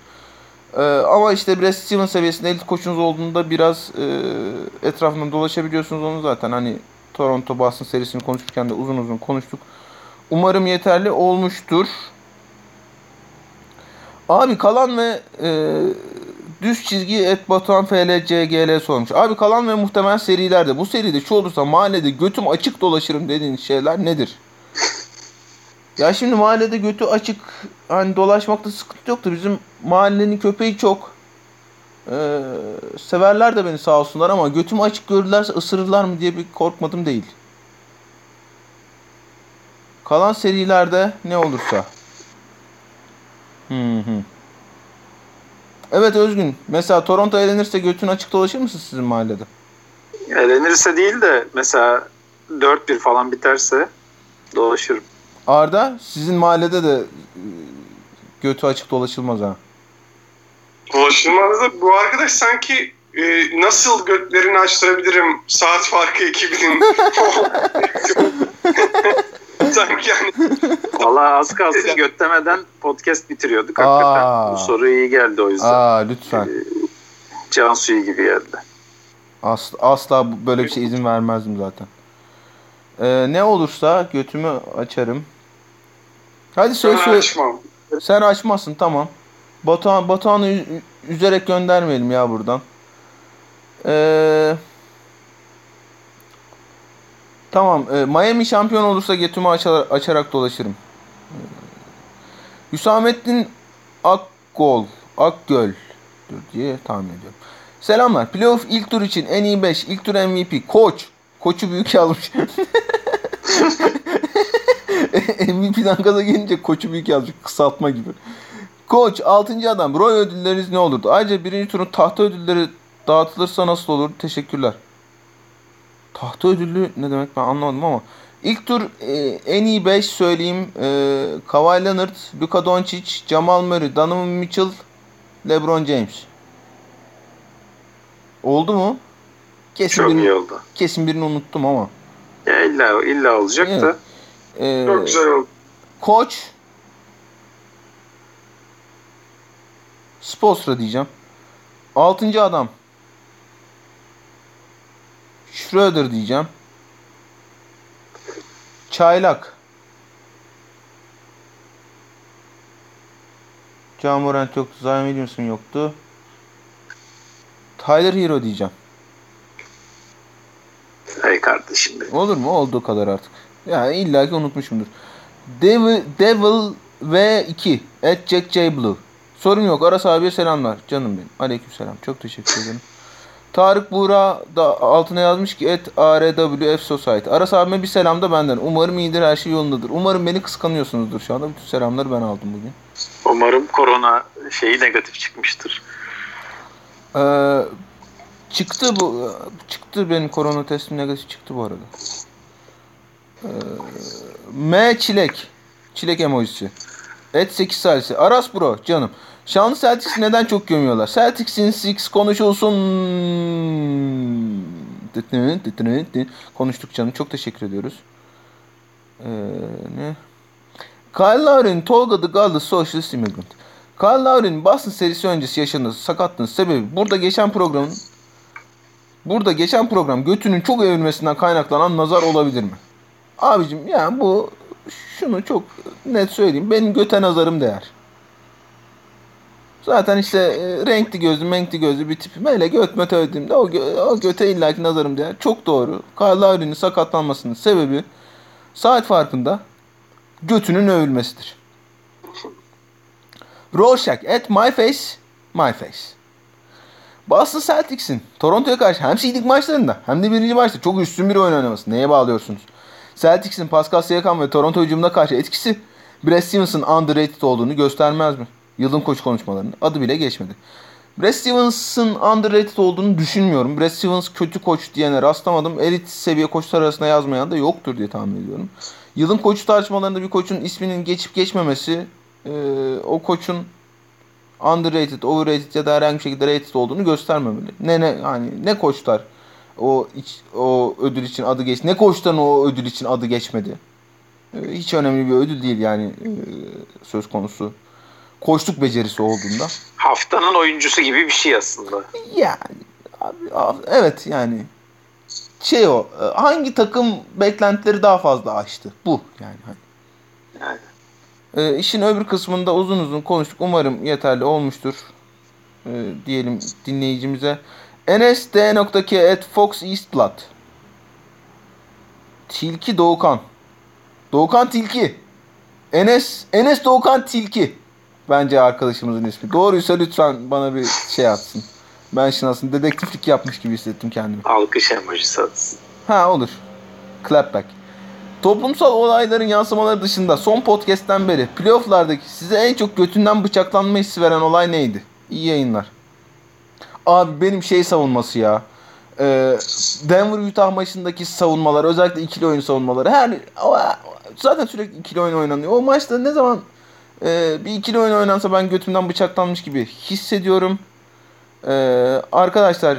Ee, ama işte Brad Stevens seviyesinde elit koçunuz olduğunda biraz e, etrafından dolaşabiliyorsunuz onu zaten. Hani Toronto Boston serisini konuşurken de uzun uzun konuştuk. Umarım yeterli olmuştur. Abi kalan ve e, düz çizgi et Batuhan FLCGL sormuş. Abi kalan ve muhtemel serilerde bu seride şu olursa mahallede götüm açık dolaşırım dediğiniz şeyler nedir? Ya şimdi mahallede götü açık hani dolaşmakta sıkıntı yoktu. Bizim mahallenin köpeği çok. Ee, severler de beni sağ olsunlar ama götümü açık görürlerse ısırırlar mı diye bir korkmadım değil. Kalan serilerde ne olursa. Hı hı. Evet Özgün. Mesela Toronto elenirse götün açık dolaşır mısın sizin mahallede? Elenirse değil de mesela 4-1 falan biterse dolaşırım. Arda sizin mahallede de e, götü açık dolaşılmaz ha. Dolaşılmaz da bu arkadaş sanki e, nasıl götlerini açtırabilirim saat farkı ekibinin. sanki yani Valla az kalsın götlemeden podcast bitiriyorduk hakikaten. Aa. Bu soru iyi geldi o yüzden. Aa lütfen. Can suyu gibi geldi. Asla, asla bu- böyle bir şey izin vermezdim zaten. Ee, ne olursa götümü açarım. Hadi söyle söyle. açmam. Sen açmazsın tamam. Batuhan, Batuhan'ı üzerek göndermeyelim ya buradan. Ee, tamam. e, Miami şampiyon olursa götümü açar, açarak dolaşırım. Hüsamettin Akgol, Akgöl diye tahmin ediyorum. Selamlar. Playoff ilk tur için en iyi 5, ilk tur MVP, koç. Koçu büyük yazmış. MVP'den gaza gelince koçu büyük yazmış. Kısaltma gibi. Koç 6. adam. Roy ödülleriniz ne olurdu? Ayrıca birinci turun tahta ödülleri dağıtılırsa nasıl olur? Teşekkürler. Tahta ödülü ne demek ben anlamadım ama. İlk tur e, en iyi 5 söyleyeyim. E, Kawhi Leonard, Luka Doncic, Jamal Murray, Donovan Mitchell, LeBron James. Oldu mu? Kesin Çok birini, iyi oldu. kesin birini unuttum ama. Ya illa illa olacak Evet. da. E, Çok güzel oldu. Koç Spolstra diyeceğim. Altıncı adam Schroeder diyeceğim. Çaylak John Morant yoktu. Zion Williamson yoktu. Tyler Hero diyeceğim. Hey kardeşim benim. Olur mu? Olduğu kadar artık. Yani illa ki unutmuşumdur. Devil, Devil V2 at Jack J. Blue. Sorun yok. Aras abiye selamlar. Canım benim. Aleyküm selam. Çok teşekkür ederim. Tarık Buğra da altına yazmış ki et ARWF Society. Aras abime bir selam da benden. Umarım iyidir her şey yolundadır. Umarım beni kıskanıyorsunuzdur şu anda. Bütün selamları ben aldım bugün. Umarım korona şeyi negatif çıkmıştır. Ee, çıktı bu çıktı benim korona testim negatif çıktı bu arada. Ee, M çilek. Çilek emojisi. Et 8 salisi. Aras bro canım. Şanlı Celtics'i neden çok gömüyorlar? Celtics'in Six konuşulsun. Konuştuk canım. Çok teşekkür ediyoruz. Ee, ne? Kyle Lowry'nin Tolga the Godless Socialist Immigrant. Kyle Lowry'nin Boston serisi öncesi yaşadığı sakatlığın sebebi burada geçen programın burada geçen program götünün çok övülmesinden kaynaklanan nazar olabilir mi? Abicim yani bu şunu çok net söyleyeyim. Benim göte nazarım değer. Zaten işte e, renkli gözlü, renkli gözlü bir tipim. Öyle göt möt övdüğümde o, gö- o göte illaki nazarım değer. Çok doğru. Kyle Lowry'nin sakatlanmasının sebebi saat farkında götünün övülmesidir. Rorschach at my face, my face. Boston Celtics'in Toronto'ya karşı hem seeding maçlarında hem de birinci maçta çok üstün bir oyun oynaması. Neye bağlıyorsunuz? Celtics'in Pascal Siakam ve Toronto hücumuna karşı etkisi Brad Stevens'ın underrated olduğunu göstermez mi? Yılın koç konuşmalarının adı bile geçmedi. Brad Stevens'ın underrated olduğunu düşünmüyorum. Brad Stevens kötü koç diyene rastlamadım. Elit seviye koçlar arasında yazmayan da yoktur diye tahmin ediyorum. Yılın koçu tartışmalarında bir koçun isminin geçip geçmemesi e, o koçun underrated, overrated ya da herhangi bir şekilde rated olduğunu göstermemeli. Ne ne hani ne koçlar o iç- o ödül için adı geç. Ne koçtan o ödül için adı geçmedi. E, hiç önemli bir ödül değil yani e, söz konusu. Koçluk becerisi olduğunda. Haftanın oyuncusu gibi bir şey aslında. Yani abi, abi, evet yani şey o e, hangi takım beklentileri daha fazla aştı bu yani. hani. Yani. E, işin öbür kısmında uzun uzun konuştuk. Umarım yeterli olmuştur. E, diyelim dinleyicimize. Enes D.K at Fox Eastblood. Tilki Doğukan. Doğukan Tilki. Enes Enes Doğukan Tilki. Bence arkadaşımızın ismi. Doğruysa lütfen bana bir şey atsın. Ben şimdi aslında dedektiflik yapmış gibi hissettim kendimi. Alkış emojisi atsın. Ha olur. Clapback. Toplumsal olayların yansımaları dışında son podcast'ten beri playoff'lardaki size en çok götünden bıçaklanma hissi veren olay neydi? İyi yayınlar. Abi benim şey savunması ya. Ee, Denver Utah maçındaki savunmalar özellikle ikili oyun savunmaları her zaten sürekli ikili oyun oynanıyor. O maçta ne zaman e, bir ikili oyun oynansa ben götümden bıçaklanmış gibi hissediyorum. Ee, arkadaşlar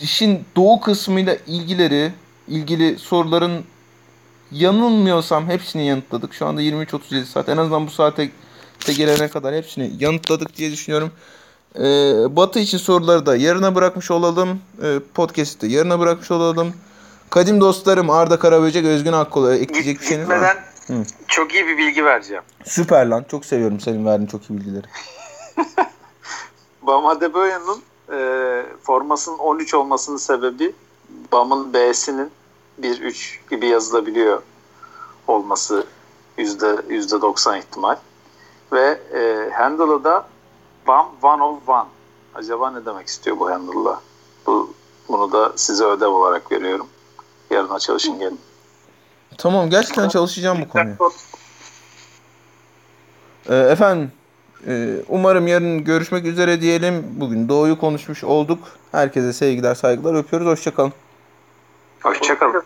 işin doğu kısmıyla ilgileri ilgili soruların yanılmıyorsam hepsini yanıtladık. Şu anda 23.37 saat. En azından bu saate gelene kadar hepsini yanıtladık diye düşünüyorum. Ee, Batı için soruları da yarına bırakmış olalım. Ee, podcast'ı yarına bırakmış olalım. Kadim dostlarım Arda Karaböcek, Özgün Akkol ekleyecek bir şeyiniz var? Hı. çok iyi bir bilgi vereceğim. Süper lan. Çok seviyorum senin verdiğin çok iyi bilgileri. Bam Adebayo'nun e, formasının 13 olmasının sebebi Bam'ın B'sinin 1-3 gibi yazılabiliyor olması yüzde 90 ihtimal. Ve e, handle'ı da Bam one of one. Acaba ne demek istiyor bu handle'la? Bu, bunu da size ödev olarak veriyorum. Yarına çalışın gelin. Tamam gerçekten çalışacağım bu konuya. Ee, efendim e, umarım yarın görüşmek üzere diyelim. Bugün Doğu'yu konuşmuş olduk. Herkese sevgiler saygılar öpüyoruz. Hoşçakalın. Hoşçakalın.